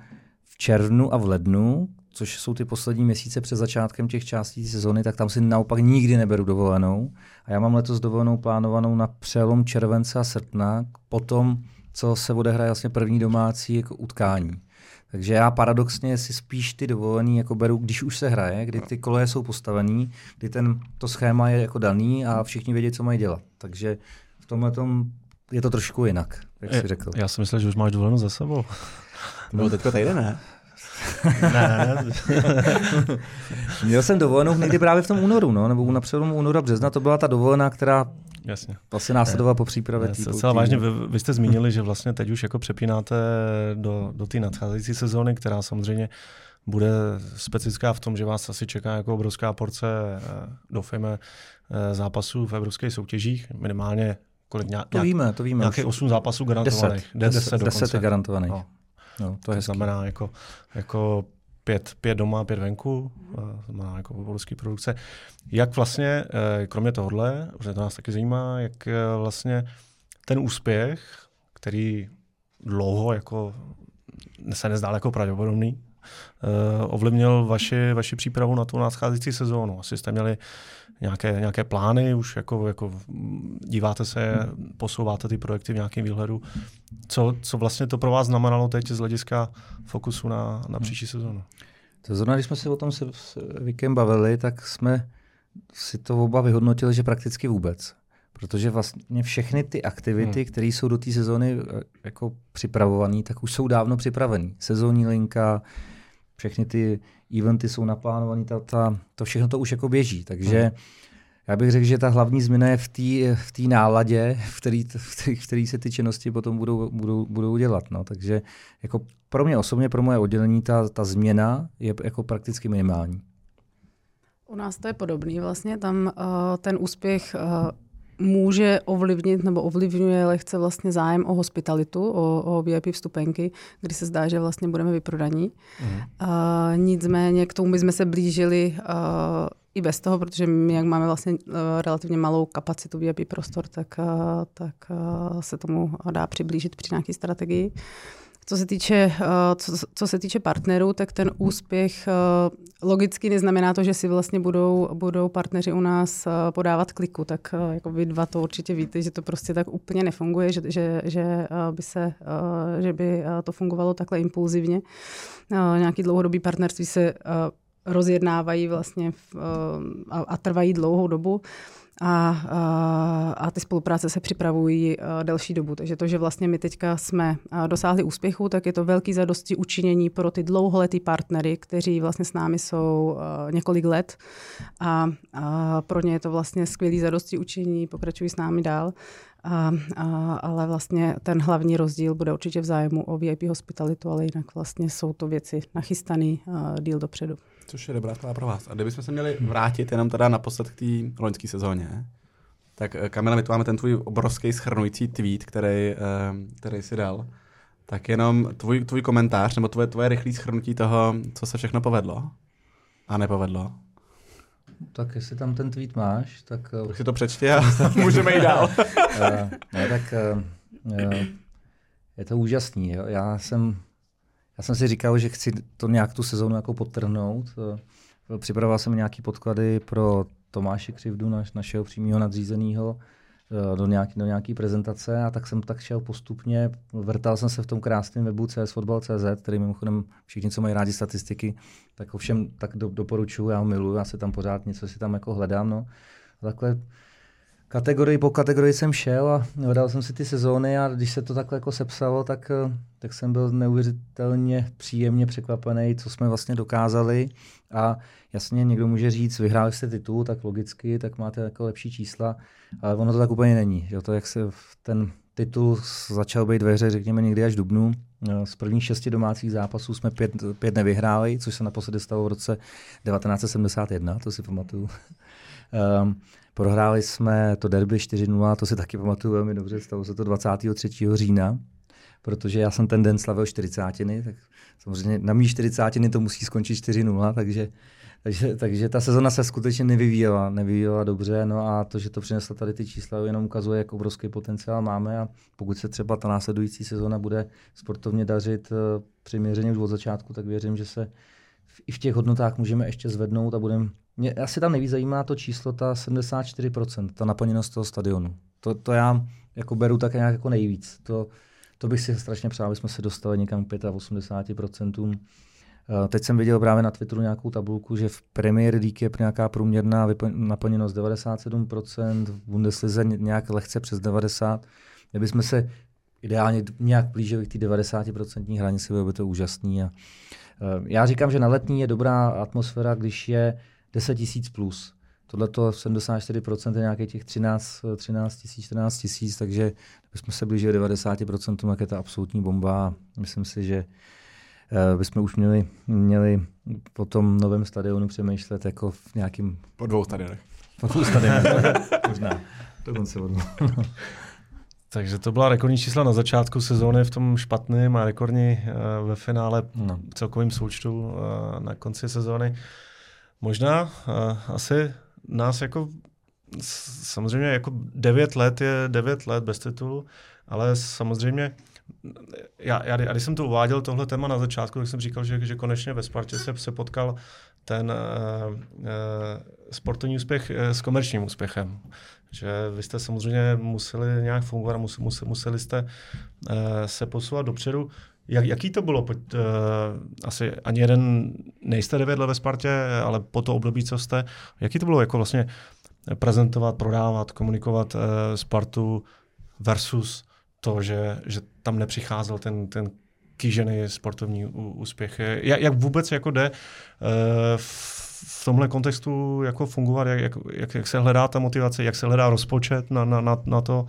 v červnu a v lednu, což jsou ty poslední měsíce před začátkem těch částí sezony, tak tam si naopak nikdy neberu dovolenou. A já mám letos dovolenou plánovanou na přelom července a srpna, potom, co se odehraje vlastně první domácí jako utkání. Takže já paradoxně si spíš ty dovolený jako beru, když už se hraje, kdy ty koleje jsou postavený, kdy ten, to schéma je jako daný a všichni vědí, co mají dělat. Takže v tomhle je to trošku jinak, jak jsi řekl. Já si myslím, že už máš dovolenou za sebou. To bylo teďka tady, ne? Ne, ne. <laughs> Měl jsem dovolenou někdy právě v tom únoru, no, nebo na přelomu února března, to byla ta dovolená, která Jasně. Vlastně následovala po přípravě. Celá vážně, vy, vy, jste zmínili, že vlastně teď už jako přepínáte do, do té nadcházející sezóny, která samozřejmě bude specifická v tom, že vás asi čeká jako obrovská porce, eh, doufejme, eh, zápasů v evropských soutěžích, minimálně kolik nějak, to víme, to víme. Nějakých 8 zápasů garantovaných. 10, 10, 10, 10 je garantovaných. No. No, to, je znamená jako, jako pět, pět doma, pět venku, znamená jako obrovský produkce. Jak vlastně, eh, kromě tohohle, protože to nás taky zajímá, jak eh, vlastně ten úspěch, který dlouho jako se nezdál jako pravděpodobný, eh, ovlivnil vaši, vaši přípravu na tu nadcházející sezónu. Asi jste měli nějaké, nějaké plány, už jako, jako díváte se, posouváte ty projekty v nějakém výhledu. Co, co vlastně to pro vás znamenalo teď z hlediska fokusu na, na příští sezónu? To zrovna, když jsme si o tom se s Vikem bavili, tak jsme si to oba vyhodnotili, že prakticky vůbec. Protože vlastně všechny ty aktivity, hmm. které jsou do té sezóny eh, jako připravované, tak už jsou dávno připravené. Sezónní linka, všechny ty eventy jsou naplánované, ta, ta, to všechno to už jako běží. Takže hmm. já bych řekl, že ta hlavní změna je v té v tý náladě, v který, v, který, v který se ty činnosti potom budou, budou, budou dělat. No. Takže jako pro mě osobně, pro moje oddělení, ta, ta změna je jako prakticky minimální. U nás to je podobný vlastně, tam uh, ten úspěch uh, může ovlivnit nebo ovlivňuje lehce vlastně zájem o hospitalitu, o, o VIP vstupenky, kdy se zdá, že vlastně budeme vyprodaní. Mm. Uh, nicméně k tomu bychom se blížili uh, i bez toho, protože my, jak máme vlastně uh, relativně malou kapacitu VIP prostor, tak, uh, tak uh, se tomu dá přiblížit při nějaké strategii. Uh, co se týče, eh, co, co se týče partnerů, tak ten úspěch eh, logicky neznamená to, že si vlastně budou, budou partneři u nás eh, podávat kliku, tak jako vy dva to určitě víte, že to prostě tak úplně nefunguje, že, že, že, by, se, že by to fungovalo takhle impulzivně. Nějaký dlouhodobý partnerství se rozjednávají vlastně a, a trvají dlouhou dobu a, a, a ty spolupráce se připravují delší dobu. Takže to, že vlastně my teďka jsme dosáhli úspěchu, tak je to velký zadosti učinění pro ty dlouholetý partnery, kteří vlastně s námi jsou několik let a, a pro ně je to vlastně skvělý zadosti učinění, pokračují s námi dál. A, a, ale vlastně ten hlavní rozdíl bude určitě v zájmu o VIP hospitalitu, ale jinak vlastně jsou to věci nachystaný díl dopředu. Což je dobrá zpráva pro vás. A kdybychom se měli vrátit jenom teda naposled k té loňské sezóně, tak eh, Kamila, my tu máme ten tvůj obrovský schrnující tweet, který, eh, který si dal. Tak jenom tvůj, tvůj komentář, nebo tvoje, tvoje rychlé schrnutí toho, co se všechno povedlo a nepovedlo. Tak jestli tam ten tweet máš, tak... Tak si to přečti a <laughs> můžeme jít dál. ne, tak je to úžasný. Jo. Já jsem já jsem si říkal, že chci to nějak tu sezónu jako podtrhnout. Eh, připravoval jsem nějaký podklady pro Tomáše Křivdu, naš, našeho přímého nadřízeného, eh, do nějaké do nějaký prezentace a tak jsem tak šel postupně, vrtal jsem se v tom krásném webu csfotbal.cz, který mimochodem všichni, co mají rádi statistiky, tak ovšem tak do, doporučuji, já ho miluji, já se tam pořád něco si tam jako hledám. No. A takhle kategorii po kategorii jsem šel a hledal jsem si ty sezóny a když se to takhle jako sepsalo, tak, eh, tak jsem byl neuvěřitelně příjemně překvapený, co jsme vlastně dokázali. A jasně někdo může říct, vyhráli jste titul, tak logicky, tak máte jako lepší čísla, ale ono to tak úplně není. Že to, jak se ten titul začal být ve hře, řekněme, někdy až dubnu. Eh, z prvních šesti domácích zápasů jsme pět, pět nevyhráli, což se naposledy stalo v roce 1971, to si pamatuju. Um, Prohráli jsme to derby 4-0, to si taky pamatuju velmi dobře, stalo se to 23. října, protože já jsem ten den slavil 40. tak samozřejmě na mý 40. to musí skončit 4-0, takže, takže, takže ta sezona se skutečně nevyvíjela, nevyvíjela dobře, no a to, že to přineslo tady ty čísla, jenom ukazuje, jak obrovský potenciál máme a pokud se třeba ta následující sezona bude sportovně dařit eh, přiměřeně už od začátku, tak věřím, že se i v těch hodnotách můžeme ještě zvednout a budeme mě asi tam nejvíc zajímá to číslo, ta 74%, ta naplněnost toho stadionu. To, to já jako beru tak nějak jako nejvíc. To, to bych si strašně přál, aby jsme se dostali někam k 85%. Eh, teď jsem viděl právě na Twitteru nějakou tabulku, že v Premier League je nějaká průměrná naplněnost 97%, v Bundeslize nějak lehce přes 90%. Kdybychom se ideálně nějak blížili k té 90% hranici, bylo by to úžasný. A, eh, já říkám, že na letní je dobrá atmosféra, když je 10 tisíc plus. Tohle to 74% je nějakých těch 13, 13 tisíc, 14 tisíc, takže bychom se blížili 90%, jak je ta absolutní bomba. Myslím si, že uh, bychom už měli, měli po tom novém stadionu přemýšlet jako v nějakým... Po dvou stadionech. Po dvou stadionech, <laughs> možná. Dokonce o <laughs> takže to byla rekordní čísla na začátku sezóny v tom špatném a rekordní uh, ve finále no. celkovým součtu uh, na konci sezóny. Možná uh, asi nás jako samozřejmě jako devět let je devět let bez titulu, ale samozřejmě já, já, já když jsem to uváděl tohle téma na začátku, tak jsem říkal, že, že konečně ve Spartě se, se potkal ten uh, uh, sportovní úspěch uh, s komerčním úspěchem. Že vy jste samozřejmě museli nějak fungovat, museli, museli jste uh, se posouvat dopředu. Jak, jaký to bylo? uh, asi ani jeden nejste devět ve Spartě, ale po to období, co jste. Jaký to bylo jako vlastně prezentovat, prodávat, komunikovat uh, Spartu versus to, že, že tam nepřicházel ten, ten kýžený sportovní úspěch. Jak, jak vůbec jako jde uh, v tomhle kontextu jako fungovat, jak, jak, jak se hledá ta motivace, jak se hledá rozpočet na, na, na, na to uh,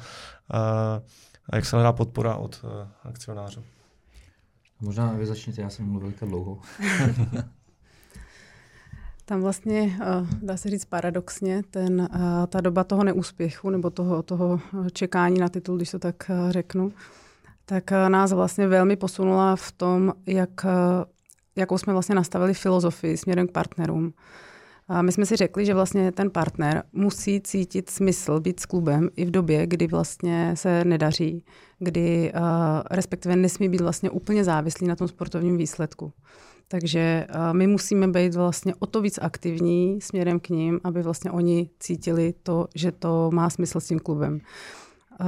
a jak se hledá podpora od uh, akcionářů? Možná vy začněte, já jsem mluvil tak dlouho. <laughs> Tam vlastně, eh, dá se říct paradoxně, ten, eh, ta doba toho neúspěchu nebo toho, toho čekání na titul, když to tak eh, řeknu, tak nás vlastně velmi posunula v tom, jak, jakou jsme vlastně nastavili filozofii směrem k partnerům. A my jsme si řekli, že vlastně ten partner musí cítit smysl být s klubem i v době, kdy vlastně se nedaří, kdy uh, respektive nesmí být vlastně úplně závislý na tom sportovním výsledku. Takže uh, my musíme být vlastně o to víc aktivní směrem k ním, aby vlastně oni cítili to, že to má smysl s tím klubem. Uh,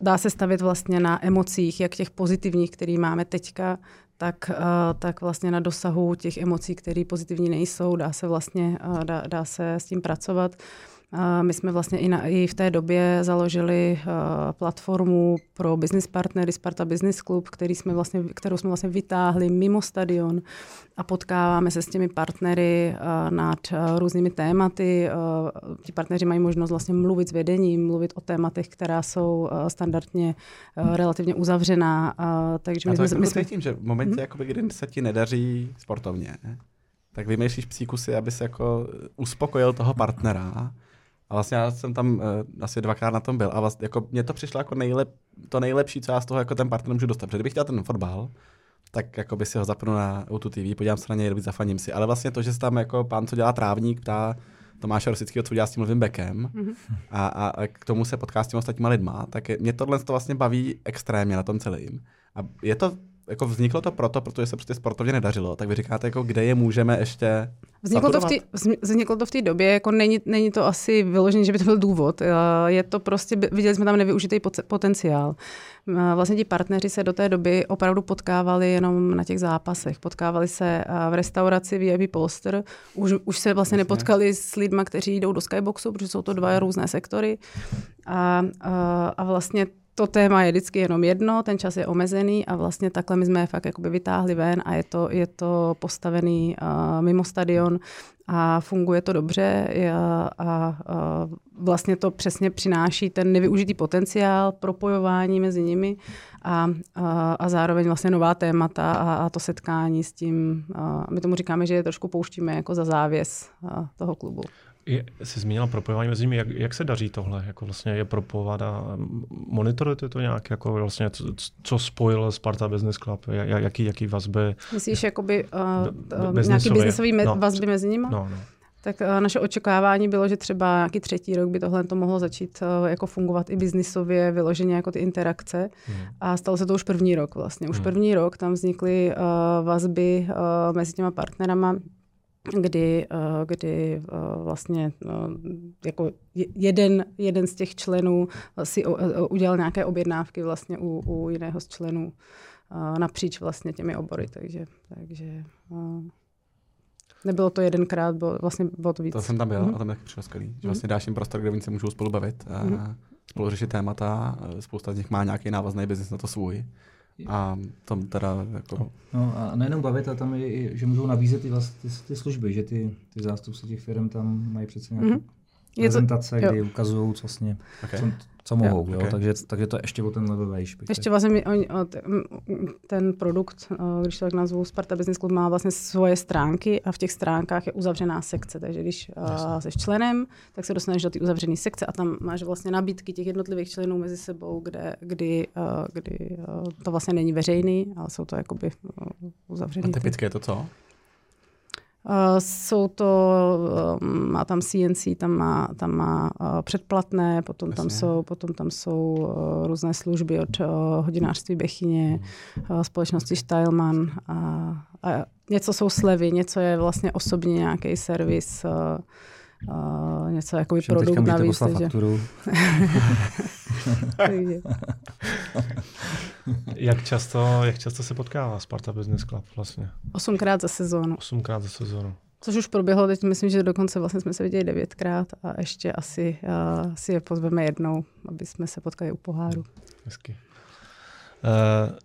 dá se stavit vlastně na emocích, jak těch pozitivních, který máme teďka, tak, tak vlastně na dosahu těch emocí, které pozitivní nejsou, dá se vlastně dá, dá se s tím pracovat. My jsme vlastně i, na, i v té době založili uh, platformu pro business partnery Sparta Business Club, který jsme vlastně, kterou jsme vlastně vytáhli mimo stadion a potkáváme se s těmi partnery uh, nad uh, různými tématy. Ti partneři mají možnost vlastně mluvit s vedením, mluvit o tématech, která jsou standardně relativně uzavřená. Takže my a to jsme, my jsme... cítím, že v momentě, hmm? jakoby, kdy se ti nedaří sportovně, tak vymýšlíš psíkusy, aby se jako uspokojil toho partnera a vlastně já jsem tam uh, asi dvakrát na tom byl a vlastně jako mně to přišlo jako nejlep, to nejlepší, co já z toho jako ten partner můžu dostat. Protože kdybych chtěl ten fotbal, tak jako by si ho zapnu na o TV, podívám se na něj, zafaním si. Ale vlastně to, že se tam jako pán, co dělá trávník, ptá Tomáše Rosického, co dělá s tím mluvým bekem mm-hmm. a, a, a, k tomu se potká s těmi ostatníma lidma, tak je, mě tohle to vlastně baví extrémně na tom celým. A je to jako vzniklo to proto, protože se prostě sportovně nedařilo, tak vy říkáte, jako kde je můžeme ještě Vzniklo to, v tý, vzniklo to v té době, jako není, není to asi vyložené, že by to byl důvod. Eh, je to prostě, viděli jsme tam nevyužitý potenciál. Eh, vlastně ti partneři se do té doby opravdu potkávali jenom na těch zápasech. Potkávali se eh, v restauraci VIP Polster. Už, už se vlastně nepotkali s lidmi, kteří jdou do skyboxu, protože jsou to dva různé sektory. A, a, a vlastně to téma je vždycky jenom jedno, ten čas je omezený a vlastně takhle my jsme je fakt jakoby vytáhli ven a je to, je to postavený uh, mimo stadion a funguje to dobře a, a, a vlastně to přesně přináší ten nevyužitý potenciál, propojování mezi nimi a, a, a zároveň vlastně nová témata a, a to setkání s tím. A my tomu říkáme, že je trošku pouštíme jako za závěs toho klubu. Je, jsi zmínila propojování mezi nimi, jak, jak se daří tohle, jako vlastně je propojovat a monitorujete to nějak, jako vlastně, co, co spojil Sparta Business Club, jaký, jaký vazby? Myslíš, jakoby uh, nějaký biznesový me- no, vazby mezi nimi? No, no. Tak uh, naše očekávání bylo, že třeba nějaký třetí rok by tohle to mohlo začít uh, jako fungovat i biznisově, vyloženě jako ty interakce. Hmm. A stalo se to už první rok vlastně. Už hmm. první rok tam vznikly uh, vazby uh, mezi těma partnerama kdy, eh, kdy eh, vlastně eh, jako jeden, jeden z těch členů si udělal nějaké objednávky vlastně u, u jiného z členů napříč vlastně těmi obory, takže, takže nebylo to jedenkrát, bylo, vlastně bylo to víc. To jsem tam byl mm-hmm. a tam je přišlo skvělý, že vlastně dáš jim prostor, kde oni se můžou spolu bavit, mm-hmm. spolu řešit témata, spousta z nich má nějaký návazný biznis na to svůj. A tam teda jako... No a nejenom bavit, ale tam je, že můžou nabízet ty, vlastně, ty, ty služby, že ty, ty zástupci těch firm tam mají přece nějaké mm-hmm. prezentace, to, kdy ukazují vlastně, okay. co, co mohou, jo, okay. takže, takže to ještě o ten level vejš. Ještě vlastně oni, ten produkt, když to tak nazvu, Sparta Business Club má vlastně svoje stránky a v těch stránkách je uzavřená sekce, takže když jsi členem, tak se dostaneš do té uzavřené sekce a tam máš vlastně nabídky těch jednotlivých členů mezi sebou, kde, kdy, kdy to vlastně není veřejný, ale jsou to jakoby uzavřené. A typické je to co? Uh, jsou to, uh, má tam CNC, tam má, tam má uh, předplatné, potom tam jsou, potom tam jsou různé služby od hodinářství Bechyně, hmm. společnosti Steilman a, a něco jsou slevy, něco je vlastně osobně nějaký servis, Uh, něco jako produkt navíc. Takže... <laughs> <laughs> jak, často, jak často se potkává Sparta Business Club vlastně? Osmkrát za sezónu. Osmkrát za sezónu. Což už proběhlo, teď myslím, že dokonce vlastně jsme se viděli devětkrát a ještě asi uh, si je pozveme jednou, aby jsme se potkali u poháru. Hezky. Uh,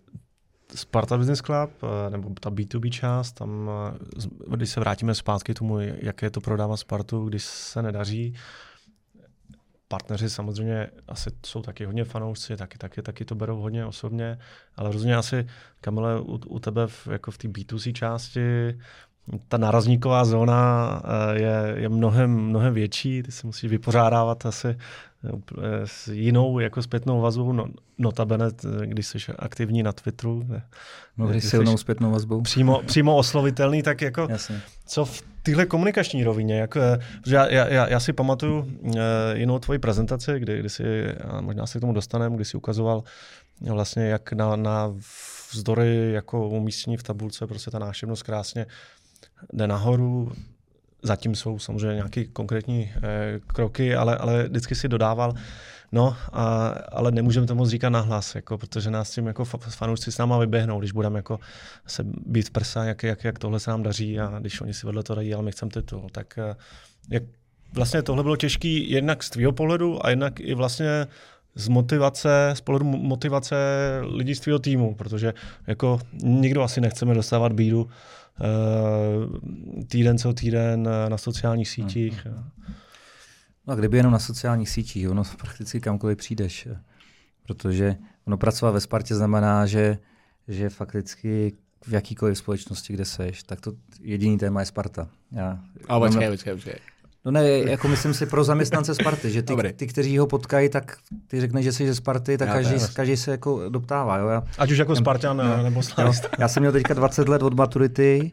Sparta Business Club, eh, nebo ta B2B část, tam, eh, když se vrátíme zpátky tomu, jak je to prodávat Spartu, když se nedaří, partneři samozřejmě asi jsou taky hodně fanoušci, taky, taky, taky to berou hodně osobně, ale rozhodně asi, Kamile, u, u tebe v, jako v té B2C části ta nárazníková zóna eh, je, je mnohem, mnohem větší, ty se musíš vypořádávat asi eh, s jinou jako zpětnou vazbou, no, notabene, když jsi aktivní na Twitteru. No, když silnou zpětnou vazbou. Přímo, <laughs> přímo oslovitelný, tak jako Jasně. co v téhle komunikační rovině, jako, že já, já, já, si pamatuju uh, jinou tvoji prezentaci, kdy, kdy si, možná se k tomu dostaneme, kdy si ukazoval vlastně, jak na, na vzdory jako umístění v tabulce prostě ta nášivnost krásně jde nahoru, zatím jsou samozřejmě nějaké konkrétní eh, kroky, ale, ale vždycky si dodával, No, a, ale nemůžeme to moc říkat nahlas, jako, protože nás tím jako fanoušci s náma vyběhnou, když budeme jako se být v prsa, jak, jak, jak tohle se nám daří a když oni si vedle to dají, ale my chceme titul. Tak eh, jak, vlastně tohle bylo těžké jednak z tvého pohledu a jednak i vlastně z motivace, z pohledu motivace lidí z tvého týmu, protože jako nikdo asi nechceme dostávat bídu uh, týden co týden na sociálních sítích. Mm-hmm. No a kdyby jenom na sociálních sítích, ono <laughs> prakticky kamkoliv přijdeš, protože ono pracovat ve Spartě znamená, že, že fakticky v jakýkoliv společnosti, kde seš, tak to jediný téma je Sparta. Já, Ale počkej, počkej, počkej. No ne, jako myslím si pro zaměstnance Sparty, že ty, ty kteří ho potkají, tak ty řekneš, že jsi ze Sparty, tak já, každý, každý se jako doptává. Jo? Já, Ať už jako Spartan no, nebo Slavista. Já jsem měl teďka 20 let od maturity,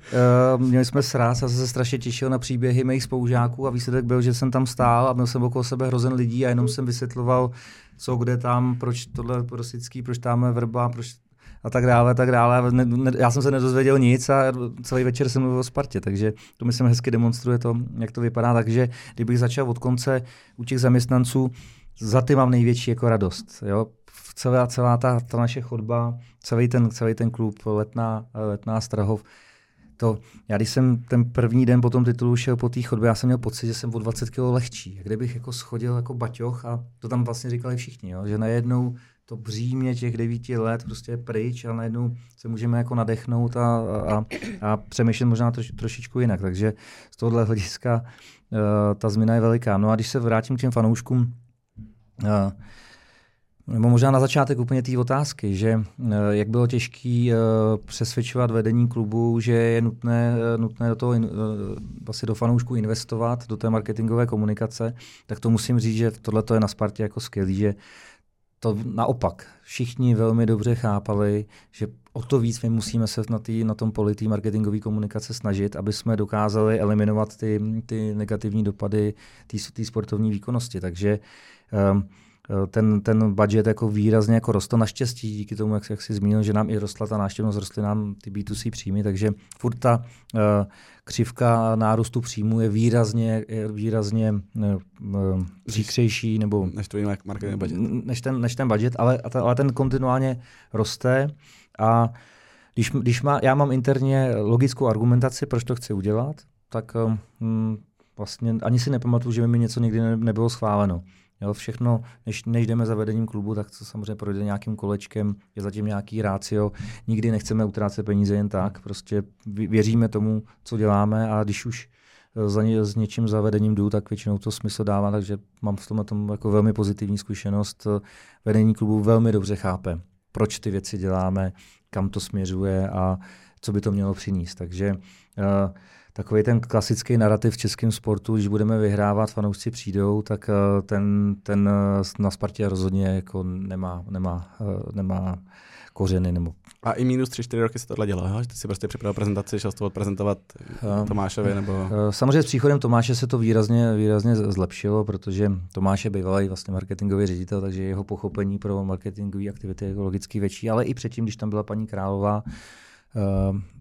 uh, měli jsme sraz a se strašně těšil na příběhy mých spolužáků a výsledek byl, že jsem tam stál a měl jsem okolo sebe hrozen lidí a jenom jsem vysvětloval, co kde tam, proč tohle rosický, proč tam vrba, proč a tak dále, tak dále. Ne, ne, já jsem se nedozvěděl nic a celý večer jsem mluvil o Spartě, takže to myslím hezky demonstruje to, jak to vypadá. Takže kdybych začal od konce u těch zaměstnanců, za ty mám největší jako radost. Jo? Celá, celá ta, ta naše chodba, celý ten, celý ten klub, letná, letná Strahov, to, já když jsem ten první den po tom titulu šel po té chodbě, já jsem měl pocit, že jsem o 20 kg lehčí. Kdybych jako schodil jako baťoch a to tam vlastně říkali všichni, jo? že najednou to břímě těch devíti let prostě je pryč a najednou se můžeme jako nadechnout a, a, a přemýšlet možná troš, trošičku jinak. Takže z tohohle hlediska uh, ta změna je veliká. No a když se vrátím k těm fanouškům, uh, nebo možná na začátek úplně té otázky, že uh, jak bylo těžké přesvědčovat vedení klubu, že je nutné, nutné do toho vlastně do fanoušků investovat, do té marketingové komunikace, tak to musím říct, že tohle je na Spartě jako skvělý, že to naopak. Všichni velmi dobře chápali, že o to víc my musíme se na, tý, na tom poli té marketingové komunikace snažit, aby jsme dokázali eliminovat ty, ty negativní dopady té sportovní výkonnosti. Takže um, ten, ten budget jako výrazně jako rostl. Naštěstí díky tomu, jak, jak jsi zmínil, že nám i rostla ta návštěvnost, rostly nám ty B2C příjmy, takže furt ta uh, křivka nárůstu příjmu je výrazně, je výrazně uh, příkřejší nebo než, tvůj marketing budget. Než ten, než ten budget, ale, ale ten kontinuálně roste a když, když má, já mám interně logickou argumentaci, proč to chci udělat, tak um, vlastně ani si nepamatuju, že by mi něco nikdy ne, nebylo schváleno. Jo, všechno, než, než jdeme za vedením klubu, tak to samozřejmě projde nějakým kolečkem, je zatím nějaký rácio. Nikdy nechceme utrácet peníze jen tak, prostě věříme tomu, co děláme a když už eh, za ně, s něčím zavedením jdu, tak většinou to smysl dává, takže mám v tom, tom jako velmi pozitivní zkušenost. Vedení klubu velmi dobře chápe, proč ty věci děláme, kam to směřuje a co by to mělo přinést. Takže uh, takový ten klasický narrativ v českém sportu, když budeme vyhrávat, fanoušci přijdou, tak eh, ten, ten eh, na Spartě rozhodně jako nemá, nemá, eh, nemá kořeny. Nebo... A i minus 3-4 roky se tohle dělá, že ty si prostě připravil prezentaci, šel to odprezentovat Tomášovi? Nebo... Samozřejmě s příchodem Tomáše se to výrazně, výrazně zlepšilo, protože Tomáš je bývalý vlastně marketingový ředitel, takže jeho pochopení pro marketingové aktivity je logicky větší, ale i předtím, když tam byla paní Králová,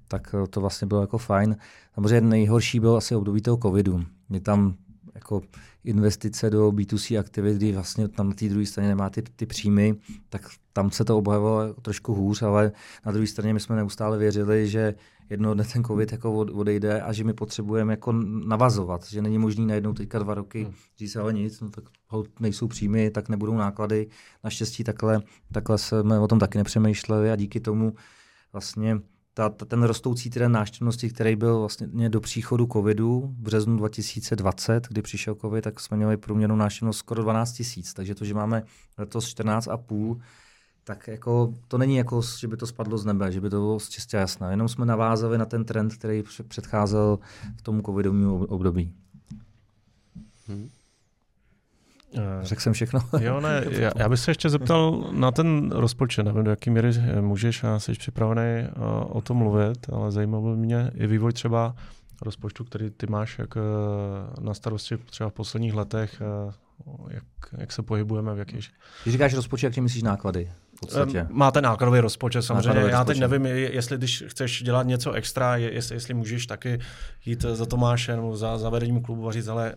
tak to vlastně bylo jako fajn. Samozřejmě nejhorší byl asi období toho covidu. Mě tam jako investice do B2C aktivit, kdy vlastně tam na té druhé straně nemá ty, ty příjmy, tak tam se to objevilo trošku hůř, ale na druhé straně my jsme neustále věřili, že jedno dne ten covid jako odejde a že my potřebujeme jako navazovat, že není možný najednou teďka dva roky hmm. říct se ale nic, no tak nejsou příjmy, tak nebudou náklady. Naštěstí takhle, takhle jsme o tom taky nepřemýšleli a díky tomu vlastně ta, ta, ten rostoucí trend návštěvnosti, který byl vlastně do příchodu covidu v březnu 2020, kdy přišel covid, tak jsme měli průměrnou návštěvnost skoro 12 tisíc. Takže to, že máme letos 14,5, tak jako, to není jako, že by to spadlo z nebe, že by to bylo čistě jasné. Jenom jsme navázali na ten trend, který předcházel v tom covidovému období. Hmm. Eh, Řekl jsem všechno. <laughs> jo, ne, <laughs> já, já bych se ještě zeptal na ten rozpočet. Nevím, do jaké míry můžeš a jsi připravený eh, o tom mluvit, ale zajímalo by mě i vývoj třeba rozpočtu, který ty máš jak eh, na starosti třeba v posledních letech, jak, jak se pohybujeme, v jakých... Když říkáš rozpočet, jak tím myslíš náklady? Podstatě. Máte nákladový rozpočet, samozřejmě. Nákladový Já rozpočet. teď nevím, jestli když chceš dělat něco extra, jestli, jestli můžeš taky jít za Tomášem nebo za, za vedením klubu a říct, ale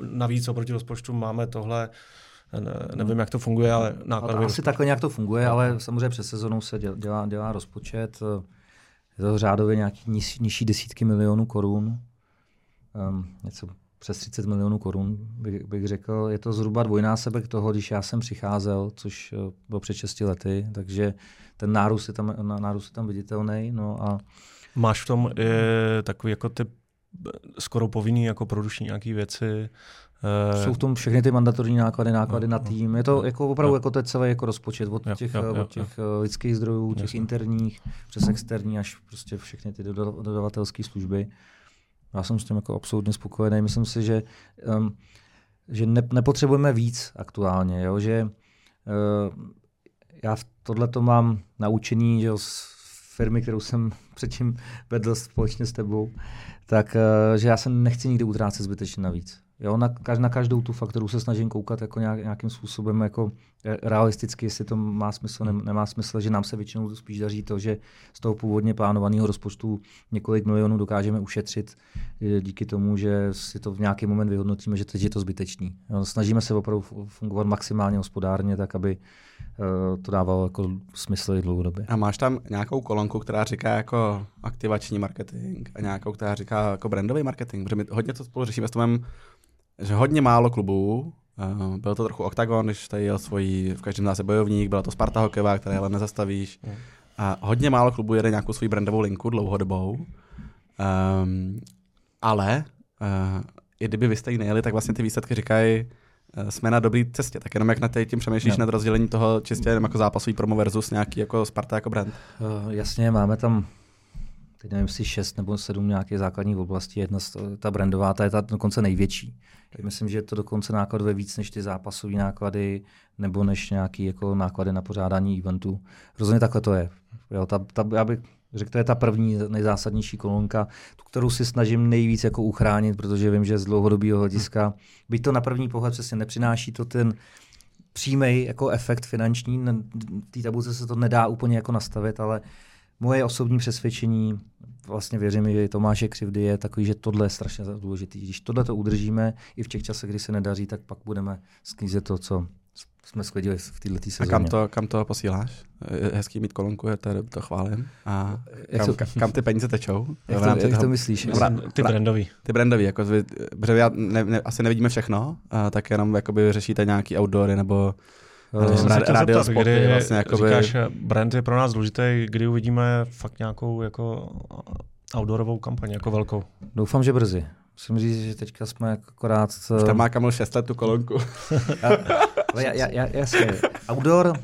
navíc oproti rozpočtu máme tohle, Ne, nevím, jak to funguje, ale nákladově. Asi takhle nějak to funguje, ale samozřejmě přes sezónou se dělá, dělá rozpočet. Je to řádově nějaký niž, nižší desítky milionů korun. Um, něco přes 30 milionů korun, bych, bych řekl. Je to zhruba dvojnásobek toho, když já jsem přicházel, což eh, bylo před 6 lety, takže ten nárůst je tam, nárůst je tam viditelný. No a Máš v tom je takový jako ty skoro povinný jako produční nějaké věci, jsou v tom všechny ty mandatorní náklady, náklady no, na tým. Je to jako opravdu no. jako to celý jako rozpočet od jo, těch, jo, jo, od těch jo. lidských zdrojů, Jasně. těch interních, přes externí až prostě všechny ty dodavatelské služby. Já jsem s tím jako absolutně spokojený. Myslím si, že, um, že ne, nepotřebujeme víc aktuálně, jo? že uh, já v tohle to mám naučení že z firmy, kterou jsem předtím vedl společně s tebou, tak uh, že já se nechci nikdy utrácet zbytečně navíc. Jo, na, na každou tu faktoru se snažím koukat jako nějak, nějakým způsobem jako realisticky, jestli to má smysl, ne, nemá smysl, že nám se většinou spíš daří to, že z toho původně plánovaného rozpočtu několik milionů dokážeme ušetřit díky tomu, že si to v nějaký moment vyhodnotíme, že teď je to zbytečný. Jo, snažíme se opravdu fungovat maximálně hospodárně, tak aby to dávalo jako smysl i dlouhodobě. A máš tam nějakou kolonku, která říká jako aktivační marketing a nějakou, která říká jako brandový marketing, protože my hodně to spolu řešíme s Tomem, že hodně málo klubů, uh, byl to trochu Octagon, když tady jel svojí, v každém zase bojovník, byla to Sparta hokejová, které ale nezastavíš. Mm. A hodně málo klubů jede nějakou svoji brandovou linku dlouhodobou. Um, ale uh, i kdyby vy jste ji nejeli, tak vlastně ty výsledky říkají, uh, jsme na dobré cestě. Tak jenom jak na tím přemýšlíš no. nad rozdělení toho čistě jenom jako zápasový promo versus nějaký jako Sparta jako brand? Uh, jasně, máme tam teď nevím, si šest nebo sedm nějakých základních oblastí. Jedna z, ta brandová, ta je ta dokonce největší. Já myslím, že je to dokonce nákladové víc než ty zápasové náklady nebo než nějaké jako náklady na pořádání eventů. Rozhodně takhle to je. Jo, ta, ta, já bych řekl, to je ta první nejzásadnější kolonka, tu, kterou si snažím nejvíc jako uchránit, protože vím, že z dlouhodobého hlediska, byť to na první pohled přesně nepřináší to ten přímý jako efekt finanční, té tabulce se to nedá úplně jako nastavit, ale moje osobní přesvědčení, vlastně věřím, že Tomáše Křivdy je takový, že tohle je strašně důležité. Když tohle to udržíme i v těch časech, kdy se nedaří, tak pak budeme sklízet to, co jsme sklidili v této sezóně. A kam to, kam to posíláš? Hezký mít kolonku, je to, to chválím. A kam, to, kam, ty peníze tečou? Jak to, jak toho, to myslíš? Ty brandový. Ty brandový, jako vy, protože já ne, ne, asi nevidíme všechno, a tak jenom jakoby řešíte nějaký outdoory nebo radio zeptat, kdy vlastně jakoby... říkáš, brand je pro nás důležitý, kdy uvidíme fakt nějakou jako outdoorovou kampaň, jako velkou. Doufám, že brzy. Musím říct, že teďka jsme akorát... Už tam má Kamil 6 let tu kolonku. <laughs> já, já, já, jasně. Outdoor,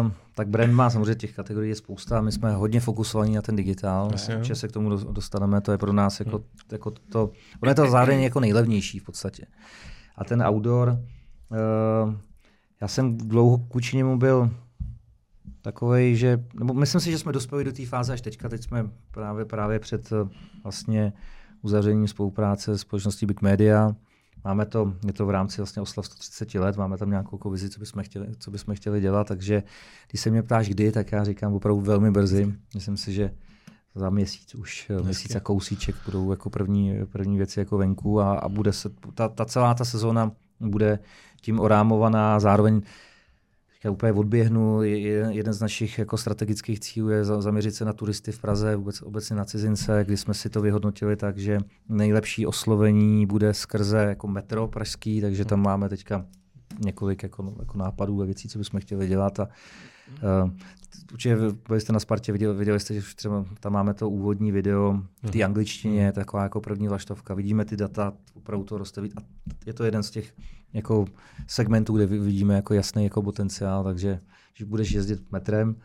um, tak brand má samozřejmě těch kategorií je spousta. My jsme hodně fokusovaní na ten digitál. Že se k tomu dostaneme, to je pro nás jako, hmm. jako to... Ono je to zároveň jako nejlevnější v podstatě. A ten outdoor, uh, já jsem dlouho k němu byl takový, že, nebo myslím si, že jsme dospěli do té fáze až teďka, teď jsme právě, právě před eh, vlastně uzavřením spolupráce s společností Big Media. Máme to, je to v rámci vlastně oslav 130 let, máme tam nějakou jako vizi, co bychom chtěli, co bychom chtěli dělat, takže když se mě ptáš kdy, tak já říkám opravdu velmi brzy. Myslím si, že za měsíc už, Hezky. měsíc a kousíček budou jako první, první věci jako venku a, a bude se, ta, ta celá ta sezóna bude tím orámovaná, zároveň já úplně odběhnu, jeden z našich jako strategických cílů je zaměřit se na turisty v Praze, vůbec obecně na cizince, kdy jsme si to vyhodnotili tak, že nejlepší oslovení bude skrze jako metro pražský, takže tam máme teďka několik jako, jako nápadů a věcí, co bychom chtěli dělat. A, uh, určitě byli jste na Spartě, viděli, viděli jste, že třeba tam máme to úvodní video v té mhm. angličtině, mhm. taková jako první vlaštovka. Vidíme ty data, opravdu to roste. A je to jeden z těch jako segmentů, kde vidíme jako jasný jako potenciál, takže když budeš jezdit metrem,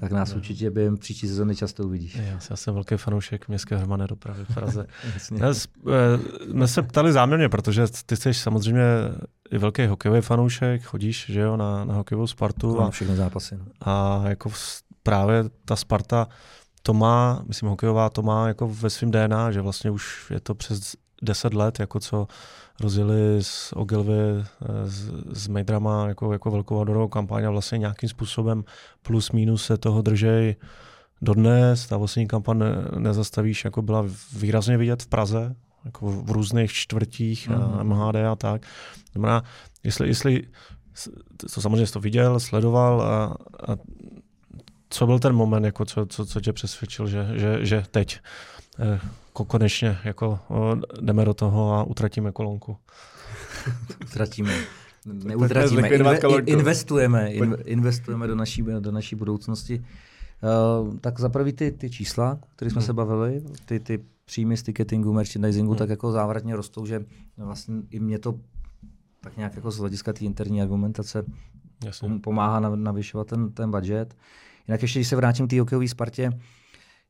tak nás no. určitě během příští sezóny často uvidíš. Já, já jsem velký fanoušek městské hromadné dopravy v Praze. <laughs> Dnes, eh, jsme se ptali záměrně, protože ty jsi samozřejmě i velký hokejový fanoušek, chodíš že jo, na, na hokejovou Spartu. a všechny zápasy. No. A jako právě ta Sparta to má, myslím hokejová, to má jako ve svém DNA, že vlastně už je to přes 10 let, jako co rozjeli z Ogilvy, eh, s, s Mejdrama jako, jako velkou outdoorovou kampaň a vlastně nějakým způsobem plus minus se toho držej dodnes. Ta vlastně kampaň ne, nezastavíš, jako byla výrazně vidět v Praze, jako v různých čtvrtích mm-hmm. MHD a tak. Znamená, jestli, jestli to samozřejmě jsi to viděl, sledoval a, a co byl ten moment, jako co, co, co tě přesvědčil, že, že, že teď eh, konečně jako, jdeme do toho a utratíme kolonku? <laughs> utratíme. Neutratíme. Inve, investujeme, investujeme do naší, do naší budoucnosti. Uh, tak za prvý ty, ty čísla, které jsme hmm. se bavili, ty, ty příjmy z ticketingu, merchandisingu, hmm. tak jako závratně rostou, že vlastně i mě to tak nějak jako z hlediska té interní argumentace Jasně. pomáhá navyšovat ten, ten budget. Jinak ještě, když se vrátím k té hokejové Spartě,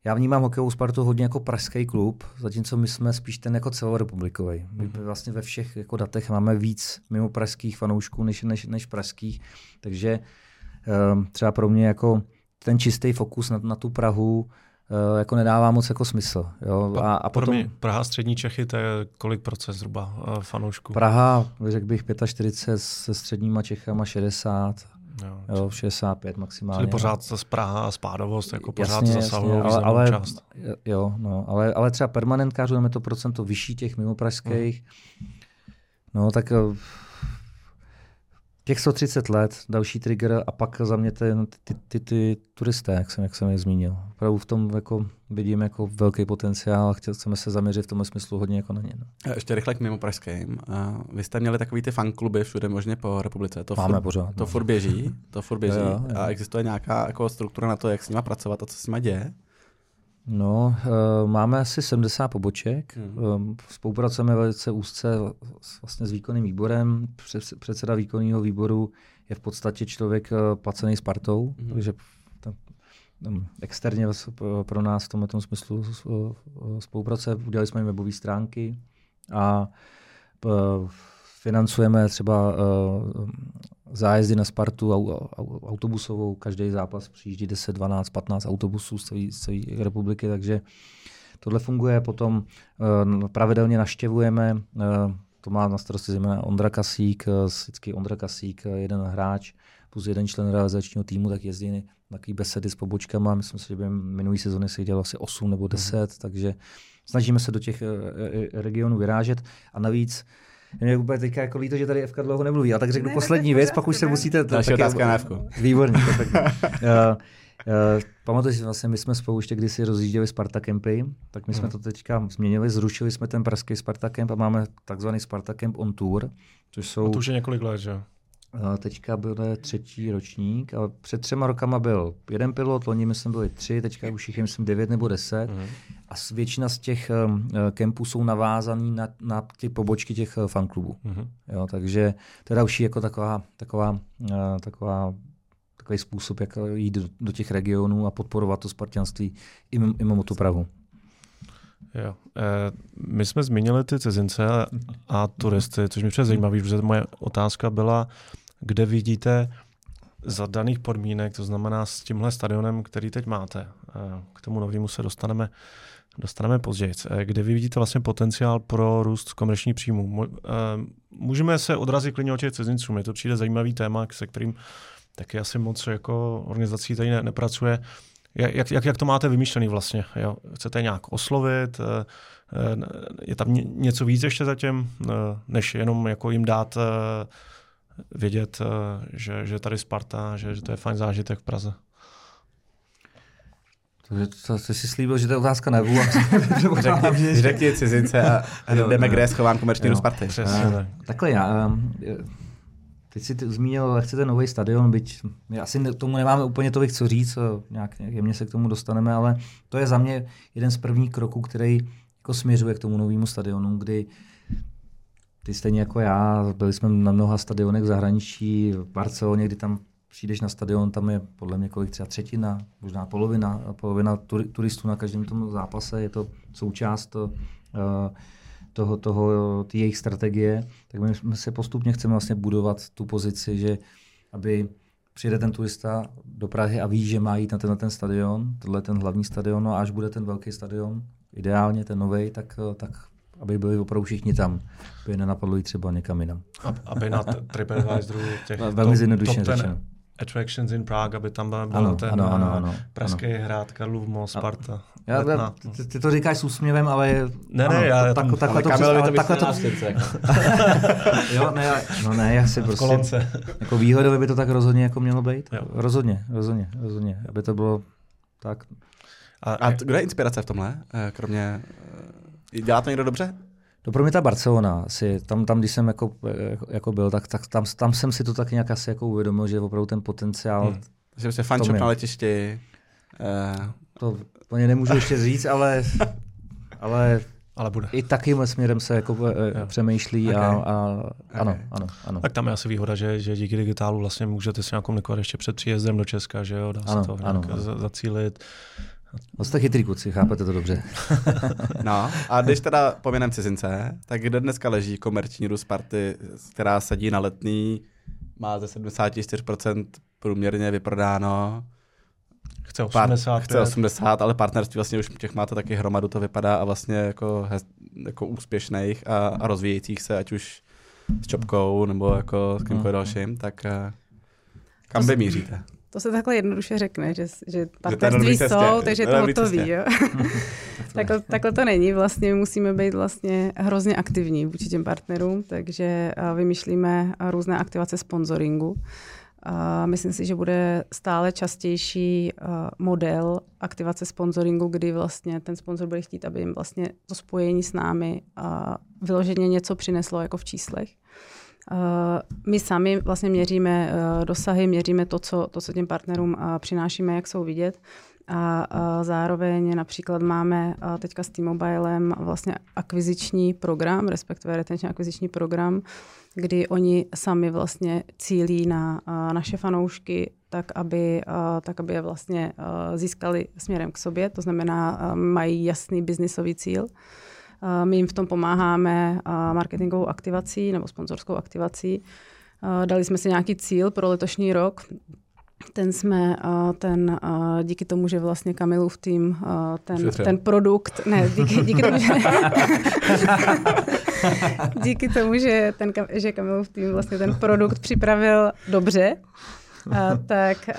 já vnímám hokejovou Spartu hodně jako pražský klub, zatímco my jsme spíš ten jako celorepublikový. My mm-hmm. vlastně ve všech jako datech máme víc mimo pražských fanoušků než, než, než pražských, takže um, třeba pro mě jako ten čistý fokus na, na tu Prahu uh, jako nedává moc jako smysl. Jo? A, a potom, mě Praha, střední Čechy, to je kolik procent zhruba uh, fanoušků? Praha, řekl bych 45, se středníma Čechama 60, Jo, jo, 65 maximálně. Čili pořád z Praha a spádovost, jako pořád jasně, zasahují ale, ale, část. Jo, no, ale, ale třeba permanentkářů máme to procento vyšší těch mimo pražských. Hmm. No, tak eh, těch 130 let, další trigger a pak za mě ty, ty, ty, ty turisté, jak jsem, jak jsem je zmínil. Opravdu v tom jako vidím jako velký potenciál a chceme se zaměřit v tom smyslu hodně jako na ně. No. Ještě rychle k mimo pražským. Vy jste měli takový ty fankluby všude možně po republice. To Máme furt, pořád. To no. furt běží, to furt běží. jo, jo. A existuje nějaká jako struktura na to, jak s nimi pracovat a co s nimi děje? No, uh, máme asi 70 poboček. Hmm. Um, spolupracujeme velice úzce s, vlastně s výkonným výborem. Předseda výkonného výboru je v podstatě člověk uh, placený Spartou, hmm. takže tam, tam externě pro nás v tomto smyslu spolupráce. Udělali jsme jim webové stránky a financujeme třeba zájezdy na Spartu autobusovou, každý zápas přijíždí 10, 12, 15 autobusů z celé, republiky, takže tohle funguje. Potom uh, pravidelně naštěvujeme, uh, to má na starosti zejména Ondra Kasík, vždycky Ondra Kasík, jeden hráč plus jeden člen realizačního týmu, tak jezdí na takové besedy s pobočkama. Myslím si, že během minulý sezóny se dělalo asi 8 nebo 10, mm. takže snažíme se do těch regionů vyrážet. A navíc mě úplně teďka jako líto, že tady FK dlouho nemluví. A tak řeknu ne, poslední věc, pak už se musíte... Další tak otázka na FK. Výborně. tak, <laughs> uh, uh, Pamatuji si, vlastně my jsme spolu ještě kdysi rozjížděli Sparta Campy, tak my jsme hmm. to teďka změnili, zrušili jsme ten pražský Sparta Camp a máme takzvaný Sparta Camp on Tour, což jsou... A to už je několik let, že Teďka byl třetí ročník, ale před třema rokama byl jeden pilot, loni myslím byli tři, teďka už jich myslím devět nebo deset. Mm. A většina z těch um, kempů jsou navázaný na, na ty pobočky těch uh, fanklubů. Mm. Jo, takže to je další jako taková, taková, uh, taková takový způsob, jak jít do, do těch regionů a podporovat to spartianství i, mimo tu Prahu. Jo. E, my jsme zmínili ty cizince a, turisty, což mi přijde zajímavé, protože moje otázka byla, kde vidíte za daných podmínek, to znamená s tímhle stadionem, který teď máte, k tomu novému se dostaneme, dostaneme později, kde vy vidíte vlastně potenciál pro růst komerční příjmů. Můžeme se odrazit klidně o těch cizinců, mně to přijde zajímavý téma, se kterým taky asi moc jako organizací tady ne, nepracuje. Jak, jak, jak to máte vymýšlený vlastně? Jo? Chcete nějak oslovit? Je tam něco víc ještě zatím, než jenom jako jim dát vědět, eh, že, že tady Sparta, že, že to je fajn zážitek v Praze. Takže to, to jsi slíbil, že to je otázka nevu. <laughs> Řekni, řekni cizince a, <laughs> jdeme, kde je schován komerční a, Takhle já, teď jsi zmínil, chcete nový stadion, byť my asi tomu nemáme úplně tolik co říct, nějak jemně se k tomu dostaneme, ale to je za mě jeden z prvních kroků, který jako směřuje k tomu novému stadionu, kdy ty stejně jako já, byli jsme na mnoha stadionech v zahraničí, v Barceloně, kdy tam přijdeš na stadion, tam je podle mě kolik třeba třetina, možná polovina, polovina turistů na každém tom zápase, je to součást to, uh, toho, toho, ty jejich strategie, tak my, se postupně chceme vlastně budovat tu pozici, že aby přijde ten turista do Prahy a ví, že má jít na ten, na ten stadion, tohle je ten hlavní stadion, no a až bude ten velký stadion, ideálně ten nový, tak, tak aby byli opravdu všichni tam, aby nenapadlo jít třeba někam jinam. Aby na TripAdvisoru těch <laughs> Velmi zjednodušeně řečeno. Attractions in Prague, aby tam byl Ano, ten ano, ano, eh, ano, pražský hrad, Karlův most, Sparta. Já, ty, ty to říkáš s úsměvem, ale... Ne, ano, ne, já- to, tak, tam- takhle to, přes, ale takhle to, <laughs> <laughs> jo, ne, já- no ne, já si v prostě, kolonce. jako výhodově by to tak rozhodně jako mělo být. Jo. Rozhodně, rozhodně, rozhodně, aby to bylo tak. A, A kdo je inspirace v tomhle? Eh, Kromě... eh, Dělá to někdo dobře? To pro mě ta Barcelona, si, tam, tam když jsem jako, jako, jako byl, tak, tak tam, tam, jsem si to taky nějak asi jako uvědomil, že opravdu ten potenciál, Hmm. Že se tom fančop na letišti. eh, to plně nemůžu ještě říct, ale, <laughs> ale ale bude. i takým směrem se jako eh, Jo. přemýšlí Ok. a, a ano, Ok. ano, ano. Tak tam je asi výhoda, že, že díky digitálu vlastně můžete si nějak komunikovat ještě před příjezdem do Česka, že jo, dá se Ano, to ano, nějak ano. za- zacílit. No jste chytrý kluci, chápete to dobře. <laughs> No, a když teda poměnem cizince, tak kde dneska leží komerční růst Sparty, která sedí na letný, má ze 74% průměrně vyprodáno, Chce Pár- 80. chce 80, ale partnerství vlastně už těch máte taky hromadu, to vypadá a vlastně jako, hez, jako úspěšných a, a rozvíjejících se, ať už s Čopkou nebo jako s kýmkoliv Mhm. dalším, tak eh, kam vy s- míříte? To se takhle jednoduše řekne, že, že partnerství cestě, jsou, takže to dobrý hotový. Jo. <laughs> <laughs> takhle, takhle to není. Vlastně my musíme být vlastně hrozně aktivní vůči těm partnerům, takže a, vymýšlíme různé aktivace sponsoringu. A myslím si, že bude stále častější a, model aktivace sponsoringu, kdy vlastně ten sponsor bude chtít, aby jim vlastně to spojení s námi a vyloženě něco přineslo jako v číslech. Uh, My sami vlastně měříme uh, dosahy, měříme to, co, to, co těm partnerům uh, přinášíme, jak jsou vidět. A zároveň například máme teďka s T-Mobilem vlastně akviziční program, respektive retenční akviziční program, kdy oni sami vlastně cílí na naše fanoušky, tak aby, tak aby je vlastně získali směrem k sobě. To znamená, mají jasný biznisový cíl. My jim v tom pomáháme marketingovou aktivací nebo sponzorskou aktivací. Dali jsme si nějaký cíl pro letošní rok. Ten jsme, ten díky tomu, že vlastně Kamilův tým, ten, ten produkt, ne, díky, díky tomu, že, <laughs> díky tomu, že, ten, že Kamilův tým vlastně ten produkt připravil dobře, tak,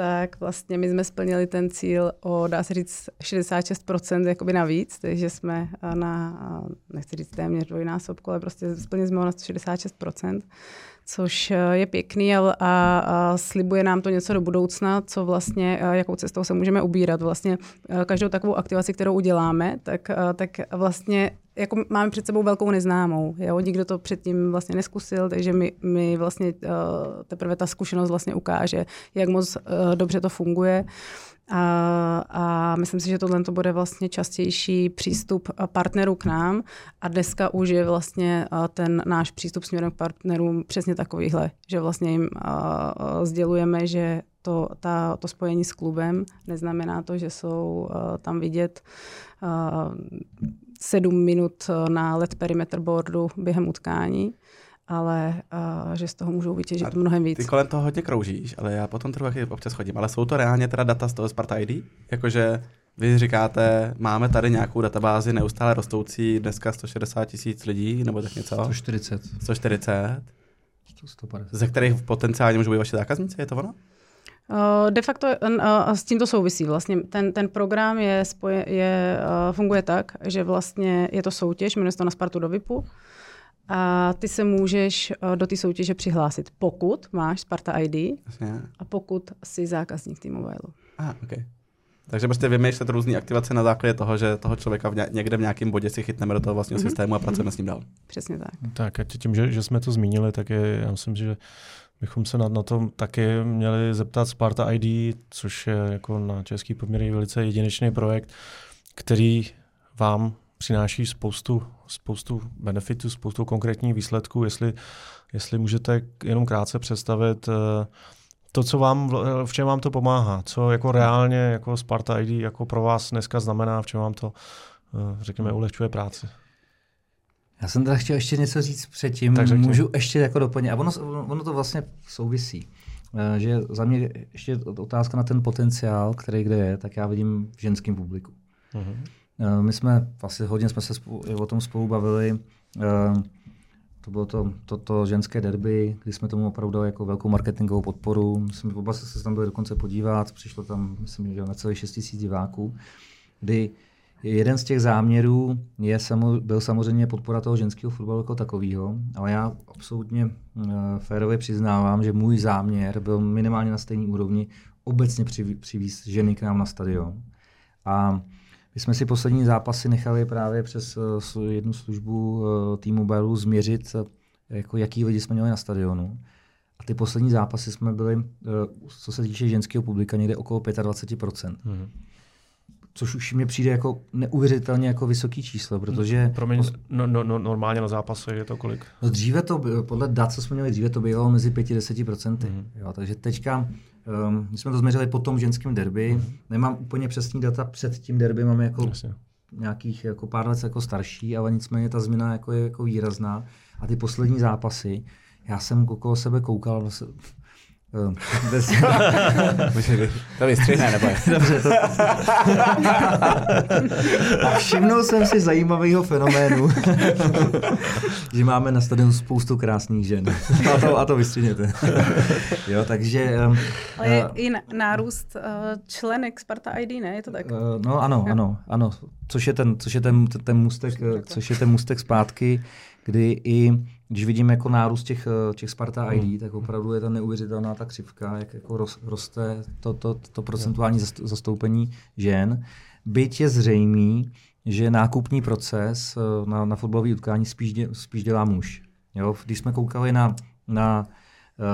tak vlastně my jsme splnili ten cíl o, dá se říct, 66% jakoby navíc, takže jsme a, na, a, nechci říct téměř dvojnásobku, ale prostě splnili jsme ho na 166%, což eh, je pěkný a, a, slibuje nám to něco do budoucna, co vlastně, jakou cestou se můžeme ubírat. Vlastně eh, každou takovou aktivaci, kterou uděláme, tak, tak vlastně jako máme před sebou velkou neznámou. Jo? Nikdo to předtím vlastně neskusil, takže my, my vlastně uh, teprve ta zkušenost vlastně ukáže, jak moc uh, dobře to funguje. A, a myslím si, že tohle to bude vlastně častější přístup eh, partnerů k nám a dneska už je vlastně ten náš přístup směrem k partnerům přesně takovýhle, že vlastně jim sdělujeme, že to, ta, to spojení s klubem neznamená to, že jsou uh, tam vidět uh, sedm minut eh, na let perimeter boardu během utkání, ale uh, že z toho můžou vytěžit mnohem víc. Ty kolem toho hodně kroužíš, ale já potom trochu občas chodím. Ale jsou to reálně teda data z toho Sparta ID? Jakože vy říkáte, máme tady nějakou databázi neustále rostoucí, dneska 160 tisíc lidí, nebo tak něco? 140, 140, 150. ze kterých potenciálně můžou být vaše zákazníci, je to ono? Uh, De facto uh, s tím to souvisí. Vlastně ten, ten program je, spoje, je, funguje tak, že vlastně je to soutěž, jmenuje se to na Spartu do VIPu a ty se můžeš do té soutěže přihlásit, pokud máš Sparta ID Jasně. a pokud jsi zákazník T-Mobile. Aha, okay. Takže prostě vymýšlet různé aktivace na základě toho, že toho člověka v ně, někde v nějakém bodě si chytneme do toho vlastního Mhm. mm-hmm. systému a pracujeme s ním dál. Přesně tak. Tak a tím, že, že jsme to zmínili, tak je, já myslím, že bychom se na, na to taky měli zeptat Sparta ID, což je jako na český poměr velice jedinečný projekt, který vám přináší spoustu, spoustu benefitů, spoustu konkrétních výsledků. Jestli, jestli můžete jenom krátce představit eh, to, co vám, v- v čem vám to pomáhá, co jako reálně jako Sparta ID jako pro vás dneska znamená, v čem vám to, eh, řekněme, ulehčuje práci. Já jsem teda chtěl ještě něco říct předtím, Tak řekni. můžu ještě jako doplnit. A ono, ono to vlastně souvisí. Eh, Že za mě ještě otázka na ten potenciál, který kde je, tak já vidím v ženském publiku. Eh, My jsme, vlastně hodně jsme se spolu, o tom spolu bavili. Eh, to bylo to, to, to ženské derby, kdy jsme tomu opravdu dali jako velkou marketingovou podporu. Myslím, oba se tam byli dokonce podívat, přišlo tam, myslím, že na celých 6 000 diváků, kdy Jeden z těch záměrů je, byl samozřejmě podpora toho ženského fotbalu jako takového, ale já absolutně uh, férově přiznávám, že můj záměr byl minimálně na stejné úrovni obecně přivízt ženy k nám na stadion. A my jsme si poslední zápasy nechali právě přes uh, jednu službu uh, T-Mobile změřit, uh, jako jaký lidi jsme měli na stadionu. A ty poslední zápasy jsme byli, co se týče ženského publika, někde okolo 25%. Mm-hmm což už mi přijde jako neuvěřitelně jako vysoký číslo, protože... Promiň, no, no, no, normálně na zápase je to kolik? No dříve to, podle dat, co jsme měli dříve, to bývalo mezi 5 a 10%. Mm-hmm. Jo, takže teďka, um, my jsme to změřili po tom ženském derby, mm-hmm. nemám úplně přesný data před tím derby, máme jako Jasně. nějakých jako pár let jako starší, ale nicméně ta změna jako je jako výrazná. A ty poslední zápasy, já jsem okolo sebe koukal, Um, to vystřihne, nebo Dobře, to... A všimnul jsem si zajímavého fenoménu, že máme na stadionu spoustu krásných žen. A to, a to vystřihněte. jo, takže... Um, Ale je uh, i nárůst uh, členek Sparta ID, ne? Je to tak? Uh, no ano, ano, ano. Což je ten, což je ten, ten, ten můstek, což je ten můstek zpátky, kdy i když vidím jako nárůst těch, eh, těch Sparta ID, hmm. tak opravdu je to neuvěřitelná ta křivka, jak jako roste to, to, to procentuální zastoupení žen. Byť je zřejmý, že nákupní proces eh, na, na fotbalové utkání spíš, dě, spíš dělá muž. Jo? Když jsme koukali na, na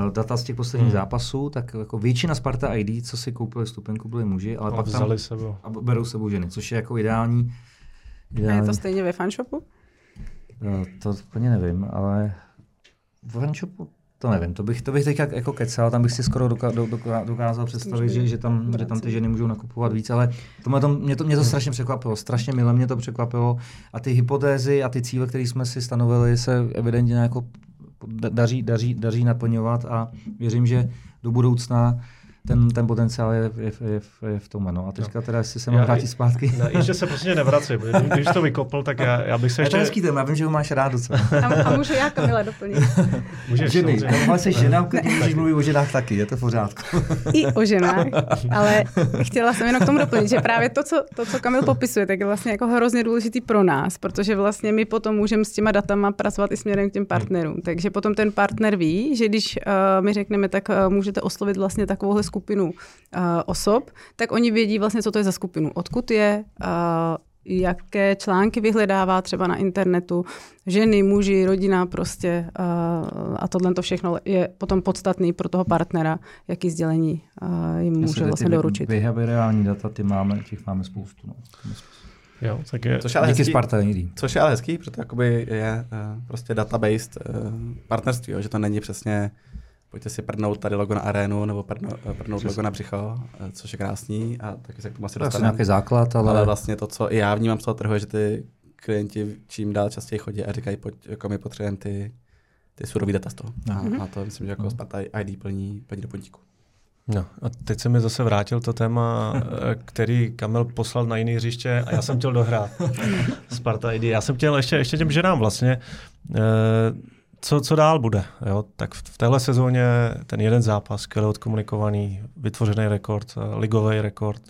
uh, data z těch posledních hmm. zápasů, tak jako většina Sparta ID, co si koupili stupenku, byli muži, ale, ale pak tam sebou. A berou sebou ženy, což je jako ideální. ideální. A je to stejně ve fanshopu? No, to úplně nevím, ale v Vanshopu to nevím, to bych, to bych teď jako kecal, tam bych si skoro doka, do, doka, dokázal představit, že, že, tam, že tam ty ženy můžou nakupovat víc, ale to, to, mě, to, mě to strašně překvapilo, strašně milé mě to překvapilo a ty hypotézy a ty cíle, které jsme si stanovili, se evidentně jako daří, daří, daří naplňovat a věřím, že do budoucna ten, ten potenciál je, je, je, je v tom. No. A teďka teda, jestli se mám vrátit zpátky. Ne, ještě se prostě nevracím. Když to vykopl, tak já, já bych se ještě... Je to hezký téma, já vím, že ho máš rád docela. A, a můžu já Kamila doplnit. <laughs> Můžeš, Ženy, ale jsi žena, můžeš mluvit o ženách taky, je to v pořádku. I o ženách, ale chtěla jsem jenom k tomu doplnit, že právě to, co, to, co Kamil popisuje, tak je vlastně jako hrozně důležitý pro nás, protože vlastně my potom můžeme s těma datama pracovat i směrem k těm partnerům. Takže potom ten partner ví, že když uh, my řekneme, tak uh, můžete oslovit vlastně takovouhle skupinu uh, osob, tak oni vědí vlastně, co to je za skupinu, odkud je, uh, jaké články vyhledává třeba na internetu, ženy, muži, rodina prostě uh, a tohle to všechno je potom podstatný pro toho partnera, jaký sdělení uh, jim může vlastně doručit. Behaviorální data, ty máme, těch máme spoustu. No. Jo, tak je, což je ale díky hezký, Sparta Což je ale hezký, protože je uh, prostě database uh, partnerství, jo, že to není přesně pojďte si prdnout tady logo na arénu nebo prdnout, prdnout logo na břicho, eh, což je krásný a taky se k tomu asi dostaneme. nějaký základ, ale... ale... vlastně to, co i já vnímám z toho trhu, je, že ty klienti čím dál častěji chodí a říkají, pojď, jako my potřebujeme ty, ty surové data z toho. A, mm-hmm. a to myslím, že jako Sparta ID plní, plní do puntíku. No a teď se mi zase vrátil to téma, eh, který Kamil poslal na jiný hřiště a já jsem chtěl dohrát <laughs> Sparta ID. Já jsem chtěl ještě, ještě těm ženám vlastně. Eh, co, co dál bude. Jo? Tak v, téhle sezóně ten jeden zápas, skvěle odkomunikovaný, vytvořený rekord, eh, ligový rekord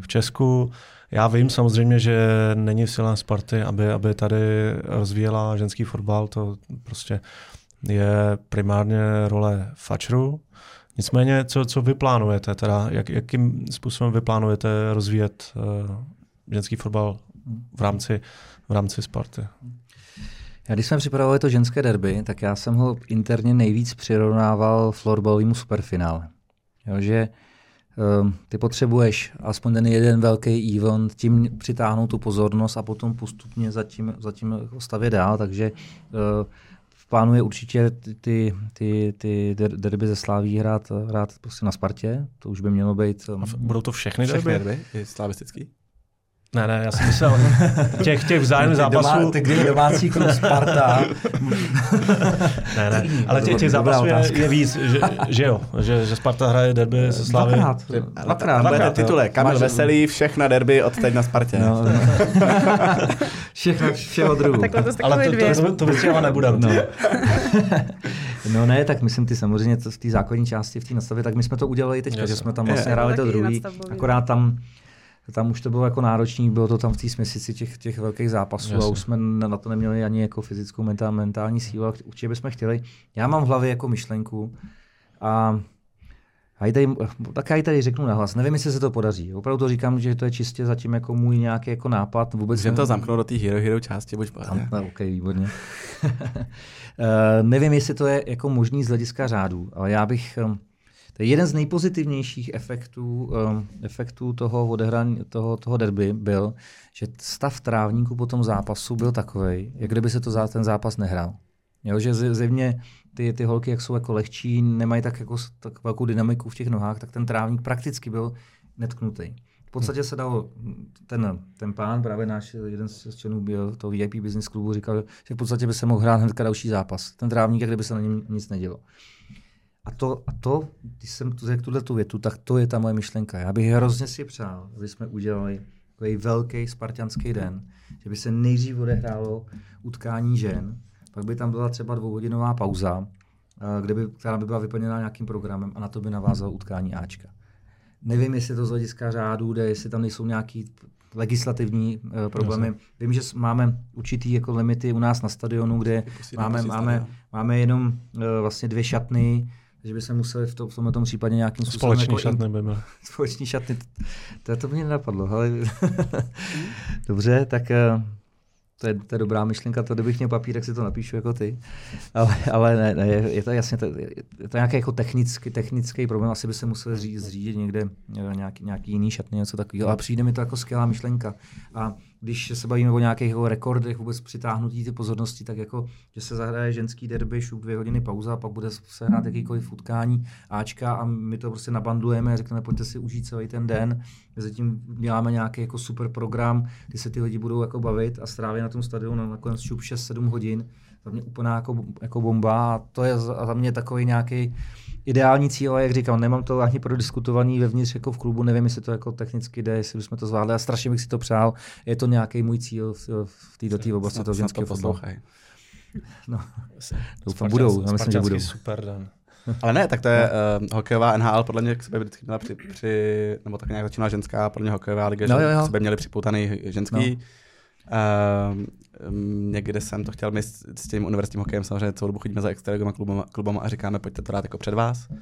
v Česku. Já vím samozřejmě, že není silách Sparty, aby, aby tady rozvíjela ženský fotbal, to prostě je primárně role fačru. Nicméně, co, co vy plánujete, teda jak, jakým způsobem vy plánujete rozvíjet uh, ženský fotbal v rámci, v rámci Sparty? Já když jsme připravovali to ženské derby, tak já jsem ho interně nejvíc přirovnával florbalovýmu superfinále. Jo, že um, ty potřebuješ aspoň ten jeden velký event, tím přitáhnout tu pozornost a potom postupně zatím, zatím stavět dál, takže uh, v plánu je určitě ty, ty, ty, ty derby ze Sláví hrát, hrát prostě na Spartě, to už by mělo být... Um, Budou to všechny, všechny derby? derby? slavistický? Ne, ne, já jsem myslel těch, těch vzájemných zápasů. Doma, ty, kdy je domácí klub Sparta. ne, ne, ale těch, těch zápasů je, je, víc, že, že jo, že, že Sparta hraje derby se Slávy. Dvakrát. Dvakrát. Dvakrát titule. Kamil Máš... Veselý, všechna derby od teď na Spartě. No, no. <laughs> všechno, všeho druhu. ale to, to, to, to vystřihovat nebudem. No. <laughs> no ne, tak myslím ty samozřejmě v té základní části, v té nastavě, tak my jsme to udělali teď, že jsme tam vlastně hráli to druhý, akorát tam tam už to bylo jako náročný, bylo to tam v té směsici těch, těch velkých zápasů Jasně. a už jsme na to neměli ani jako fyzickou mentální, mentální sílu, a určitě bychom chtěli. Já mám v hlavě jako myšlenku a a tady, tak já ji tady řeknu nahlas. Nevím, jestli se to podaří. Opravdu to říkám, že to je čistě zatím jako můj nějaký jako nápad. Vůbec Můžeme to zamknout do té Hero Hero části, buď Tam, no, OK, výborně. uh, <laughs> nevím, jestli to je jako možný z hlediska řádu, ale já bych, um, to je jeden z nejpozitivnějších efektů, um, efektů toho odehrání, toho, toho derby byl, že stav trávníku po tom zápasu byl takový, jak kdyby se to za ten zápas nehrál. Jo, že zjevně ty, ty holky, jak jsou jako lehčí, nemají tak, jako, tak velkou dynamiku v těch nohách, tak ten trávník prakticky byl netknutý. V podstatě se dalo, ten, ten pán, právě náš jeden z členů toho VIP business klubu říkal, že v podstatě by se mohl hrát hned další zápas. Ten trávník, jak kdyby se na něm nic nedělo. A to, a to když jsem tu řekl tuhle tu větu, tak to je ta moje myšlenka. Já bych hrozně si přál, aby jsme udělali takový velký spartianský den, že by se nejdřív odehrálo utkání žen, pak by tam byla třeba dvouhodinová pauza, eh, kde by, která by byla vyplněna nějakým programem a na to by navázalo utkání Ačka. Nevím, jestli to z hlediska řádu jde, jestli tam nejsou nějaký legislativní uh, problémy. Jasně. Vím, že máme určitý jako limity u nás na stadionu, kde máme, máme, máme jenom uh, vlastně dvě šatny, takže by se museli v, to, v tomhle tom případě nějakým způsobem... Společní jako šatny by byly. <laughs> Společní šatny, to, to mě nenapadlo, ale <laughs> dobře, tak uh, to je, to je dobrá myšlenka, to kdybych měl papír, tak si to napíšu jako ty. Ale, ale ne, ne, je to jasně, to, je to nějaký jako technický, technický problém, asi by se musel zřídit, zřídit někde nějaký, nějaký jiný šatný, něco takového, ale přijde mi to jako skvělá myšlenka. A když se bavíme o nějakých jako rekordech vůbec přitáhnutí ty pozornosti, tak jako, že se zahraje ženský derby, šup dvě hodiny pauza, pak bude se hrát jakýkoliv utkání Ačka a my to prostě nabandujeme a řekneme, pojďte si užít celý ten den. Mezitím děláme nějaký jako super program, kdy se ty lidi budou jako bavit a stráví na tom stadionu nakonec šup 6-7 hodin. Za mě úplná jako, jako bomba a to je za mě takový nějaký ideální cíl, ale jak říkám, nemám to ani prodiskutovaný vevnitř jako v klubu, nevím, jestli to jako technicky jde, jestli bychom to zvládli a strašně bych si to přál. Je to nějaký můj cíl v, v této oblasti toho ženského fotbalu. No, <laughs> doufám, budou. Já myslím, že budou. super den. Ale ne, tak to je uh, hokejová NHL, podle mě k sebe vždycky měla při, při nebo tak nějak začínala ženská, podle mě hokejová liga, no, že jo, jo. sebe měli připoutaný ženský. No. Uh, někde jsem to chtěl, my s, s tím univerzitním hokejem samozřejmě celou dobu chodíme za extraligovými klubama, klubama a říkáme, pojďte to dát jako před vás. Uh,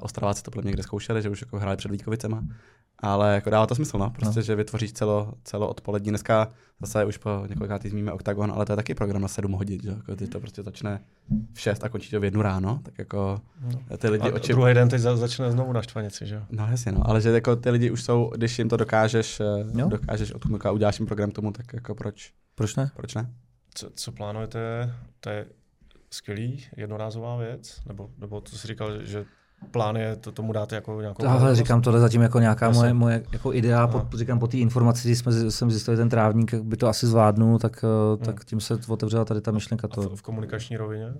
Ostraváci to podle mě někde zkoušeli, že už jako hráli před Vítkovicema. Ale jako dává to smysl, no. Prostě, no. že vytvoříš celo, celo odpolední. Dneska zase už po několika zmíníme OKTAGON, ale to je taky program na 7 hodin, že? Jako ty to prostě začne v 6 a končí to v jednu ráno, tak jako no. ty lidi... A oči... druhý den teď začne znovu na štvanici, že jo? No jasně, no, ale že jako ty lidi už jsou, když jim to dokážeš, no. dokážeš odkumit a uděláš jim program tomu, tak jako proč? Proč ne? Proč ne? Co, co plánujete? To je skvělý, jednorázová věc? Nebo, nebo to jsi říkal, že plán je to tomu dát jako nějakou... Ale říkám tohle zatím jako nějaká moje, moje jako idea, po, říkám po té informaci, když jsme, jsem zjistil, ten trávník by to asi zvládnul, tak, hmm. tak tím se otevřela tady ta myšlenka. To... v, v komunikační rovině?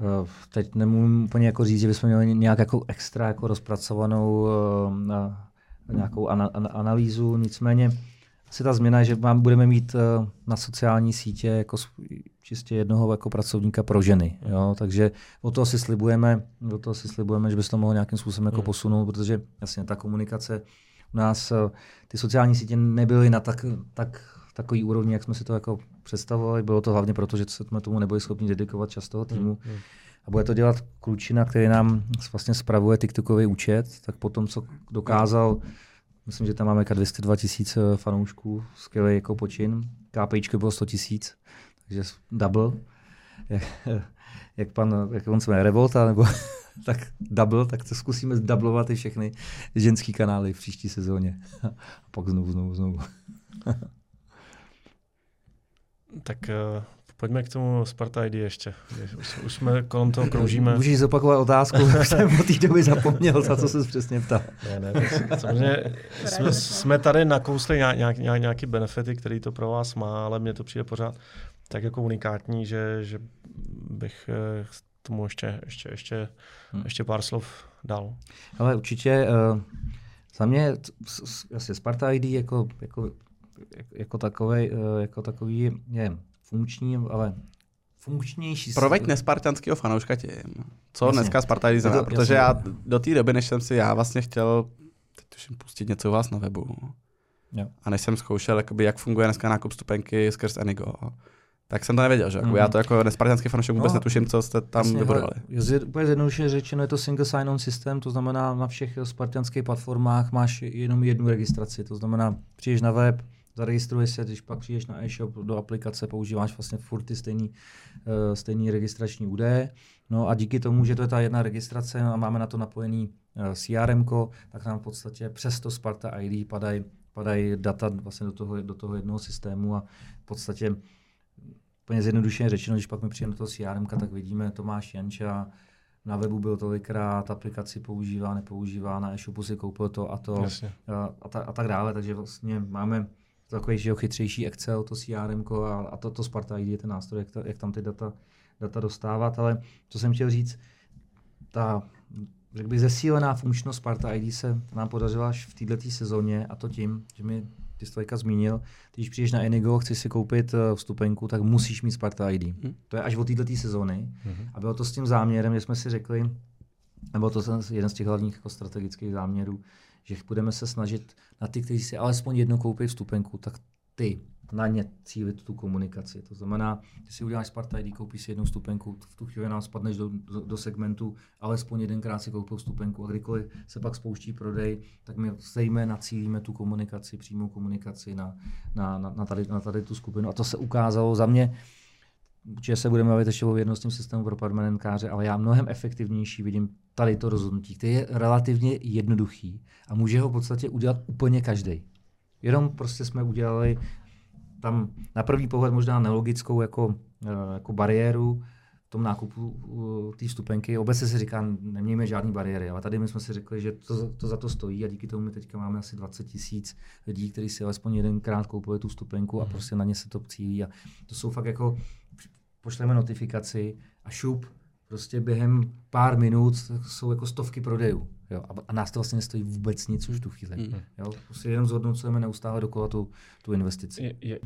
Eh, teď nemůžu úplně jako říct, že bychom měli nějak jako extra jako rozpracovanou uh, nějakou ana, analýzu, nicméně asi ta změna je, že mám, budeme mít uh, na sociální sítě jako čistě jednoho jako pracovníka pro ženy. Jo? Takže o toho si slibujeme, o toho si slibujeme, že by se to mohlo nějakým způsobem jako hmm. posunout, protože jasně ta komunikace u nás, uh, ty sociální sítě nebyly na tak, tak takový úrovni, jak jsme si to jako představovali. Bylo to hlavně proto, že jsme tomu nebyli schopni dedikovat čas toho týmu. Hmm. A bude to dělat klučina, který nám vlastně spravuje TikTokový účet, tak potom, co dokázal Myslím, že tam máme 202 tisíc eh, fanoušků, skvělý jako počin. KPIčko bylo 100 tisíc, takže double. Jak, <laughs> jak, pan, jak on se jmenuje, Revolta, nebo <laughs> tak double, tak to zkusíme zdublovat i všechny ženský kanály v příští sezóně. <laughs> A pak znovu, znovu, znovu. Tak uh, pojďme k tomu Sparta ID ještě. Už, už jsme kolem toho kroužíme. Můžeš zopakovat otázku, <laughs> jsem po té době zapomněl, za co se přesně ptal. Ne, ne, samozřejmě jsme, jsme tady nakousli nějak, nějak, nějaký benefity, který to pro vás má, ale mně to přijde pořád tak jako unikátní, že, že bych eh, tomu ještě, ještě, ještě, hmm. ještě pár slov dal. Ale určitě uh, za mě asi Sparta ID jako, jako, jako, takový, uh, jako takový je funkční, ale funkčnější. Proveď nespartanského fanouška tím. Co jasně. dneska Sparta znamená? Protože já do té doby, než jsem si já vlastně chtěl teď tuším pustit něco u vás na webu. Jo. A než jsem zkoušel, jakoby, jak funguje dneska nákup stupenky skrz Enigo, tak jsem to nevěděl, že? Mm. Já to jako nespartanský fanoušek vůbec no, netuším, co jste tam jasně, vybudovali. Je, úplně zjednoduše řečeno, je to single sign-on systém, to znamená na všech spartanských platformách máš jenom jednu registraci, to znamená přijdeš na web, zaregistruješ se, když pak přijdeš na e-shop do aplikace, používáš vlastně furt ty stejný, uh, stejný registrační údaje. No a díky tomu, že to je ta jedna registrace a máme na to napojený uh, eh, CRM, tak nám v podstatě přes to Sparta ID padají padají data vlastně do toho, do toho jednoho systému a v podstatě úplně zjednodušeně řečeno, když pak mi přijde do toho CRM, tak vidíme Tomáš Janča, na webu byl tolikrát, aplikaci používá, nepoužívá, na e-shopu si koupil to a to a, a, ta, a tak dále, takže vlastně máme takový že chytřejší Excel, to CRM a, a to, to Sparta ID je ten nástroj, jak, ta, jak tam ty data, data dostávat, ale co jsem chtěl říct, ta řekl bych, zesílená funkčnost Sparta ID se nám podařila až v této sezóně a to tím, že mi ty jsi to zmínil, když přijdeš na Enigo, chceš si koupit eh, vstupenku, tak musíš mít Sparta ID. Hmm. To je až od této sezóny. Hmm. A bylo to s tím záměrem, že jsme si řekli, nebo to je jeden z těch hlavních jako strategických záměrů, že budeme se snažit na ty, kteří si alespoň jednou koupí vstupenku, tak ty na ně cílit tu komunikaci. To znamená, když si uděláš Sparta ID, koupíš si jednu stupenku, v tu chvíli nám spadneš do, do, do segmentu, alespoň jedenkrát si koupil stupenku a kdykoliv se pak spouští prodej, tak my zejména cílíme tu komunikaci, přímou komunikaci na, na, na, na, tady, na tady tu skupinu. A to se ukázalo za mě, Určitě se budeme bavit ještě o věrnostním systému pro permanentkáře, ale já mnohem efektivnější vidím tady to rozhodnutí, který je relativně jednoduchý a může ho v podstatě udělat úplně každý. Jenom prostě jsme udělali tam na první pohled možná nelogickou jako, eh, jako bariéru v tom nákupu eh, té vstupenky. Obecně se říká, nemějme žádné bariéry, ale tady my jsme si řekli, že to, to za to stojí a díky tomu my teďka máme asi 20 tisíc lidí, kteří si alespoň jedenkrát koupili tu vstupenku a prostě na ně se to cílí. A to jsou fakt jako, pošleme notifikaci a šup, prostě během pár minut jsou jako stovky prodejů. Jo, a, nás to vlastně nestojí vůbec nic už tu chvíli. Mm. Jo, prostě jenom zhodnocujeme neustále dokola tu, tu investici. Je, je,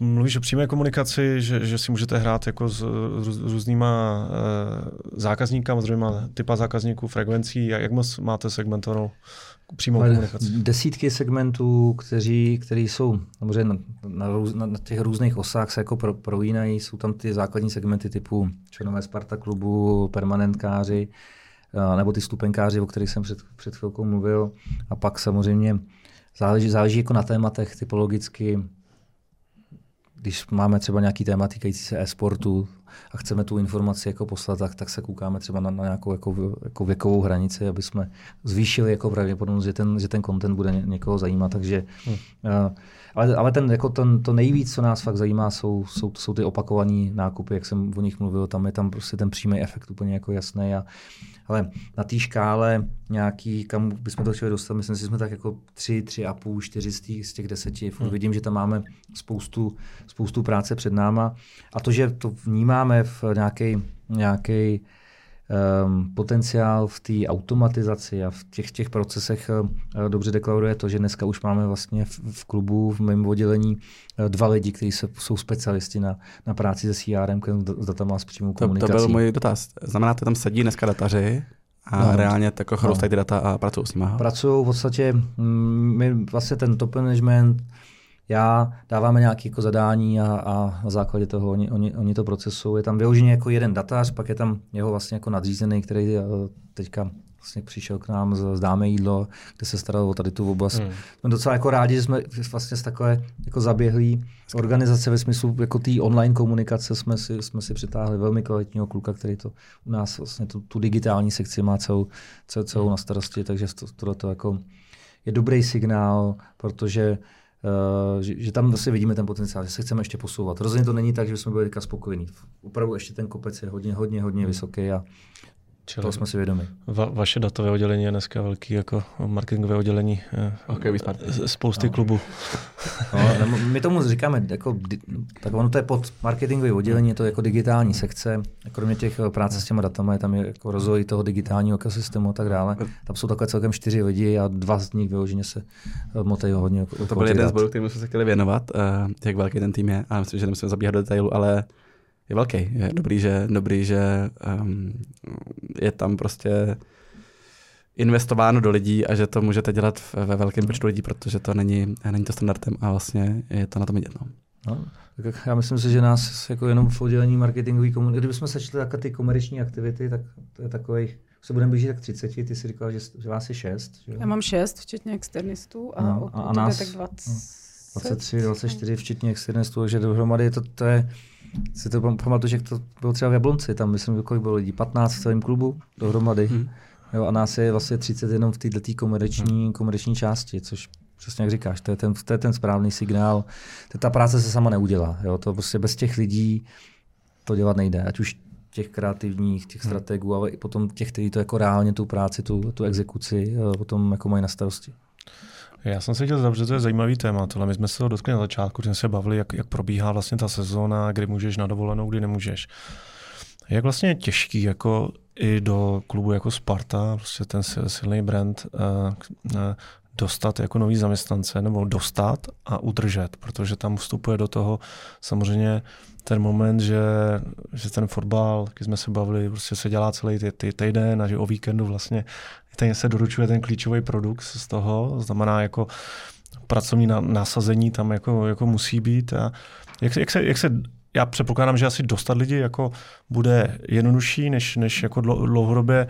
mluvíš o přímé komunikaci, že, že si můžete hrát jako s růz, různýma uh, zákazníkama, s různýma typa zákazníků, frekvencí. A jak moc máte segmentovanou přímou Ale komunikaci? Desítky segmentů, kteří, kteří jsou samozřejmě na, na, růz, na, na těch různých osách se jako pro, projínají. Jsou tam ty základní segmenty typu členové Sparta klubu, permanentkáři, nebo ty stupenkáři, o kterých jsem před, před chvilkou mluvil. A pak samozřejmě záleží, záleží jako na tématech typologicky, když máme třeba nějaký téma týkající se e-sportu a chceme tu informaci jako poslat, tak, tak se koukáme třeba na, na nějakou jako, jako věkovou hranici, aby jsme zvýšili jako pravděpodobnost, že ten, že ten content bude ně, někoho zajímat. Takže, hmm. uh, ale, ale ten, jako ten, to nejvíc, co nás fakt zajímá, jsou, jsou, jsou ty opakované nákupy, jak jsem o nich mluvil, tam je tam prostě ten přímý efekt úplně jako jasný a, ale na té škále nějaký, kam bychom to chtěli dostat, myslím si, že jsme tak jako tři, tři a půl, čtyři z těch, z těch deseti. Hmm. Vidím, že tam máme spoustu, spoustu práce před náma. A to, že to vnímáme v nějaký, nějaký um, potenciál v té automatizaci a v těch, těch procesech uh, dobře deklaruje to, že dneska už máme vlastně v, v klubu, v mém oddělení uh, dva lidi, kteří se, jsou specialisti na, na práci se CRM, s datama s přímou komunikací. To, to byl můj dotaz. Znamená, že tam sedí dneska dataři a no, reálně tak chroustají no. ty data a pracují s nimi. Pracují v podstatě, mm, my vlastně ten top management, já dáváme nějaké jako zadání a, a na základě toho oni, oni, oni to procesují. Je tam vyloženě jako jeden datář, pak je tam jeho vlastně jako nadřízený, který eh, teďka vlastně přišel k nám, zdáme jídlo, kde se staral o tady tu oblast. Hmm. Jsme docela jako rádi, že jsme vlastně z takové jako zaběhlý organizace ve smyslu jako té online komunikace jsme si, jsme si přitáhli velmi kvalitního kluka, který to u nás vlastně tu, tu digitální sekci má celou, celou, celou na starosti, takže to, tohle to jako je dobrý signál, protože že, že, tam zase vidíme ten potenciál, že se chceme ještě posouvat. Rozhodně to není tak, že jsme byli teďka spokojení. Opravdu ještě ten kopec je hodně, hodně, hodně vysoký a Čili to jsme si vědomi. Va- vaše datové oddělení je dneska velký jako marketingové oddělení okay, spousty no. klubů. No, my tomu říkáme, jako, tak ono to je pod marketingové oddělení, je to jako digitální sekce. Kromě těch eh, práce s těma datama je tam jako rozvoj toho digitálního ekosystému a tak dále. Tam jsou takové celkem čtyři lidi a dva z nich vyloženě se eh, motají hodně. To byl jeden z bodů, kterým jsme se chtěli věnovat, uh, jak velký ten tým je. A myslím, že nemusíme zabíhat do detailu, ale je velký. Je dobrý, že, dobrý, že um, je tam prostě investováno do lidí a že to můžete dělat ve velkém počtu lidí, protože to není, není to standardem a vlastně je to na tom vidět. No. No, tak já myslím si, že nás jako jenom v oddělení marketingový komunity, kdybychom sečli takové ty komerční aktivity, tak to je takových, se budeme blížit tak 30, ty jsi říkal, že, že vás je 6. Že? Já mám 6, včetně externistů a, no, a, a nás, tak 20. No, 23, 24, včetně externistů, takže dohromady to, to je, si to pamatuju, že to bylo třeba v Jablonci, tam myslím, kolik bylo lidí, 15 v celém klubu dohromady. Hmm. Jo, a nás je vlastně 30 jenom v této komerční, hmm. komerční části, což přesně jak říkáš, to je ten, to je ten správný signál. To, ta práce se sama neudělá. Jo? To prostě bez těch lidí to dělat nejde. Ať už těch kreativních, těch hmm. strategů, ale i potom těch, kteří to jako reálně tu práci, tu, tu exekuci potom jako mají na starosti. Já jsem se chtěl zavřít, to je zajímavý téma, ale my jsme se ho dotkli na začátku, když jsme se bavili, jak, jak probíhá vlastně ta sezóna, kdy můžeš na dovolenou, kdy nemůžeš. Jak vlastně je těžký jako i do klubu jako Sparta, prostě ten silný brand, uh, uh, dostat jako nový zaměstnance nebo dostat a udržet, protože tam vstupuje do toho samozřejmě ten moment, že, že ten fotbal, když jsme se bavili, prostě se dělá celý ty, ty týden a že o víkendu vlastně ten se doručuje ten klíčový produkt z toho, znamená jako pracovní nasazení tam jako, jako musí být. A jak, jak, se, jak se já předpokládám, že asi dostat lidi jako bude jednodušší, než, než jako dlouhodobě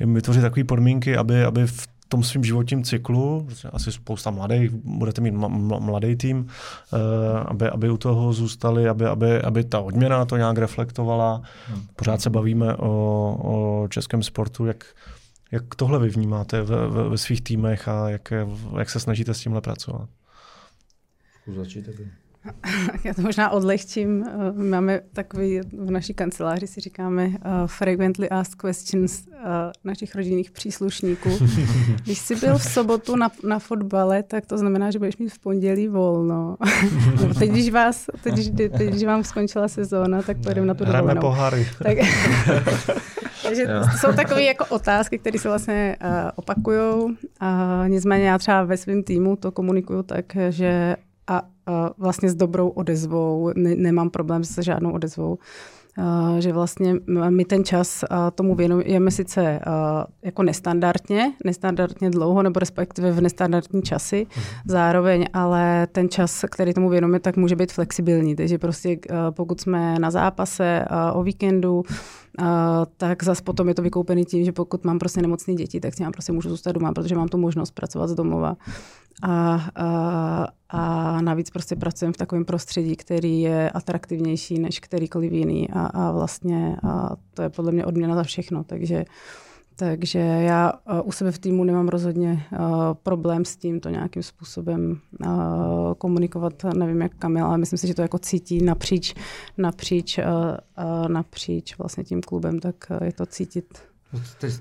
vytvořit takové podmínky, aby, aby v tom svém životním cyklu, asi spousta mladých, budete mít mladý tým, uh, aby, aby u toho zůstali, aby, aby, aby ta odměna to nějak reflektovala. Hmm. Pořád se bavíme o, o českém sportu, jak, jak tohle vy vnímáte ve, ve, ve svých týmech a jak, jak se snažíte s tímhle pracovat? Začít, <laughs> Já to možná odlehčím. Eh, máme takový, v naší kanceláři si říkáme uh, frequently asked questions uh, našich rodinných příslušníků. <laughs> Když jsi byl v sobotu na, na fotbale, tak to znamená, že budeš mít v pondělí volno. no, <laughs> teď, když vás, teď, teď, když vám skončila sezóna, tak pojedeme na tu dovolenou. Hrajeme pohary. Tak, takže jsou takové jako otázky, které se vlastně uh, opakují. Uh, nicméně já třeba ve svém týmu to komunikuju tak, že a vlastně s dobrou odezvou, ne, nemám problém se žádnou odezvou. Že vlastně my ten čas tomu věnujeme sice jako nestandardně, nestandardně dlouho, nebo respektive v nestandardní časy uh-huh. zároveň, ale ten čas, který tomu věnujeme, tak může být flexibilní. Takže prostě pokud jsme na zápase o víkendu, tak zase potom je to vykoupený tím, že pokud mám prostě nemocné děti, tak si mám prostě můžu zůstat doma, protože mám tu možnost pracovat z domova. A, a, a navíc prostě pracujeme v takovém prostředí, který je atraktivnější než kterýkoliv jiný a, a vlastně a to je podle mě odměna za všechno, takže takže já uh, u sebe v týmu nemám rozhodně uh, problém s tím to nějakým způsobem uh, komunikovat. Nevím, jak Kamil, ale myslím si, že to jako cítí napříč, napříč, napříč vlastně tím klubem, tak je to cítit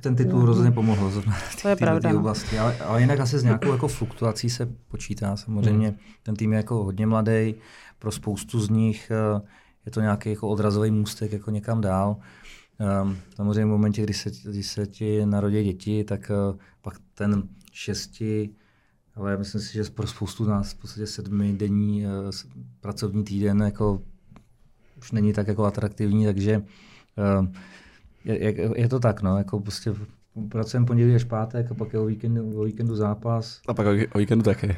ten titul rozhodně pomohl. To je pravda. No. Oblasti, ale, ale jinak asi s nějakou jako fluktuací se počítá. Samozřejmě hmm. ten tým je jako hodně mladý, pro spoustu z nich eh, je to nějaký jako odrazový můstek jako někam dál. Um, samozřejmě v momentě, kdy se, kdy se ti narodí děti, tak uh, pak ten šesti, ale myslím si, že pro spoustu z nás v podstatě sedmi denní uh, pracovní týden jako už není tak jako atraktivní, takže uh, je, je, to tak, no, jako prostě pracujeme pondělí až pátek a pak je o víkendu, o víkendu zápas. A pak o víkendu taky.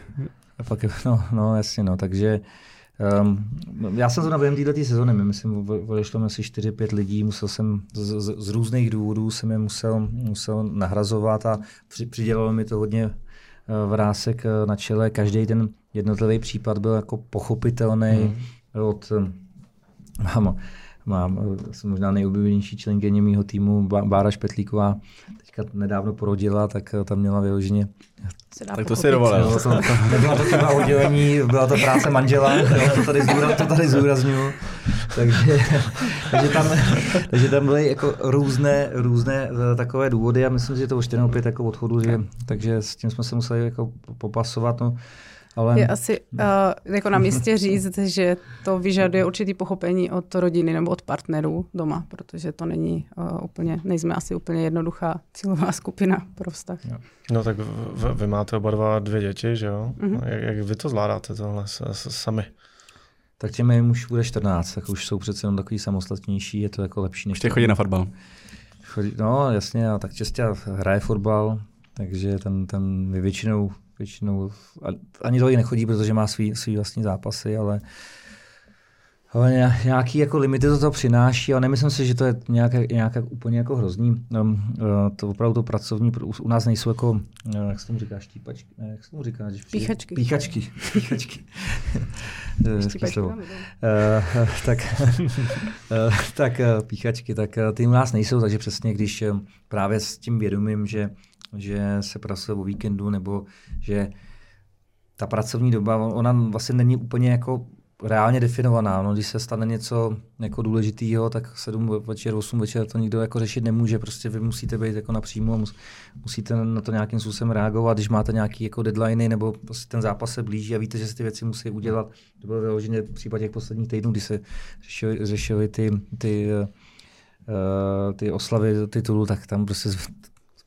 A pak je, no, no jasně, no, takže um, já jsem to během této sezóny, my myslím, odešlo asi 4-5 lidí, musel jsem z, z, z, různých důvodů jsem je musel, musel nahrazovat a při, přidělalo mi to hodně uh, vrásek uh, na čele. Každý ten jednotlivý případ byl jako pochopitelný mm. od um, mám, eh, jsem možná nejoblíbenější členkyně mého týmu, Bára Špetlíková, teďka nedávno porodila, tak tam měla vyloženě tak to si dovolil. No, nebyla to chyba oddělení, byla to práce manžela, jo, to tady, zúra, to tady zúraznuju. Takže, takže, tam, takže tam byly jako různé, různé takové důvody a myslím, že to už opět jako odchodu, že, takže s tím jsme se museli jako popasovat. No. Ale... Je asi uh, jako na místě <laughs> říct, že to vyžaduje určitý pochopení od rodiny nebo od partnerů doma, protože to není uh, úplně, nejsme asi úplně jednoduchá cílová skupina pro vztah. No tak v, vy máte oba dva dvě děti, že jo? Mm-hmm. Jak, jak vy to zvládáte tohle s, s, sami? Tak těm jim už bude 14, tak už jsou přece jenom takový samostatnější, je to jako lepší než... Ještě chodí na fotbal. Chodí, no jasně, a tak čistě hraje fotbal, takže ten, ten většinou většinou ani to i nechodí, protože má svý, svý vlastní zápasy, ale ale nějaký jako limity to, to přináší, ale nemyslím si, že to je nějaké, nějaké úplně jako hrozný. Um, to opravdu to pracovní, u nás nejsou jako, eh, jak se tomu říká, štípačky, ne, jak se tomu říká? Když píchačky. Píchačky. <laughs> Píchačky. <laughs> uh, tak, uh, <laughs> tak uh, píchačky, tak ty u nás nejsou, takže přesně když právě s tím vědomím, že že se pracuje o víkendu, nebo že ta pracovní doba, ona vlastně není úplně jako reálně definovaná. No, když se stane něco jako důležitého, tak 7 večer, 8 večer to nikdo jako řešit nemůže. Prostě vy musíte být jako napřímo a musíte na to nějakým způsobem reagovat. Když máte nějaké jako deadliny nebo prostě ten zápas se blíží a víte, že se ty věci musí udělat. To bylo vyloženě v případě těch posledních týdnů, kdy se řešily, řešily ty, ty, uh, ty oslavy titulu, tak tam prostě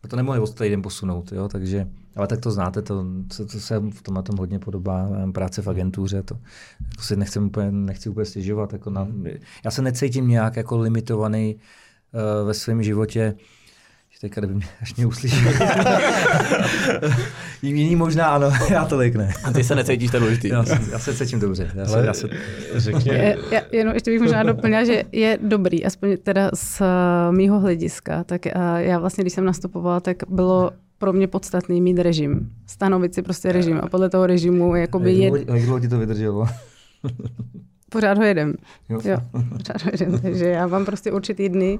to nemohli o den posunout, jo, takže, ale tak to znáte, to, to, to se v tomhle tom hodně podobá práce v agentuře, to jako si nechci úplně, nechci úplně stěžovat, jako na, já se necítím nějak jako limitovaný uh, ve svém životě, Teďka, kdyby mě, <laughs> až mě uslyší. <laughs> Jiný možná ano, <laughs> já tolik ne. A ty se necítíš to důležitý. Já, já se cítím dobře. Já se, já se... Je, já, jenom ještě bych možná doplnila, že je dobrý, aspoň teda z uh, mýho hlediska, tak uh, já vlastně, když jsem nastupovala, tak bylo pro mě podstatný mít režim. Stanovit si prostě režim a podle toho režimu jakoby... Jak dlouho ti to vydrželo? Pořád ho jedem. Jo. jo, pořád ho jedem. Takže já mám prostě určitý dny,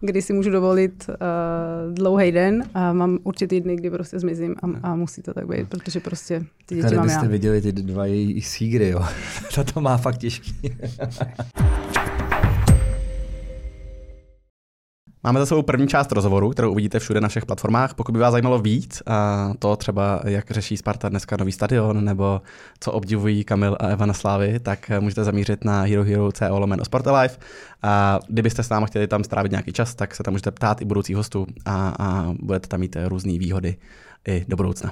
kdy si můžu dovolit uh, dlouhý den a mám určitý dny, kdy prostě zmizím a, a musí to tak být, protože prostě ty děti Tady mám byste já. viděli ty dva její sígry, jo. Ta <laughs> to má fakt těžký. Máme za sebou první část rozhovoru, kterou uvidíte všude na všech platformách. Pokud by vás zajímalo víc, a to třeba, jak řeší Sparta dneska nový stadion, nebo co obdivují Kamil a Eva na Slávy, tak můžete zamířit na Hero Hero CO lomeno Life. A kdybyste s námi chtěli tam strávit nějaký čas, tak se tam můžete ptát i budoucích hostů a, a budete tam mít různé výhody i do budoucna.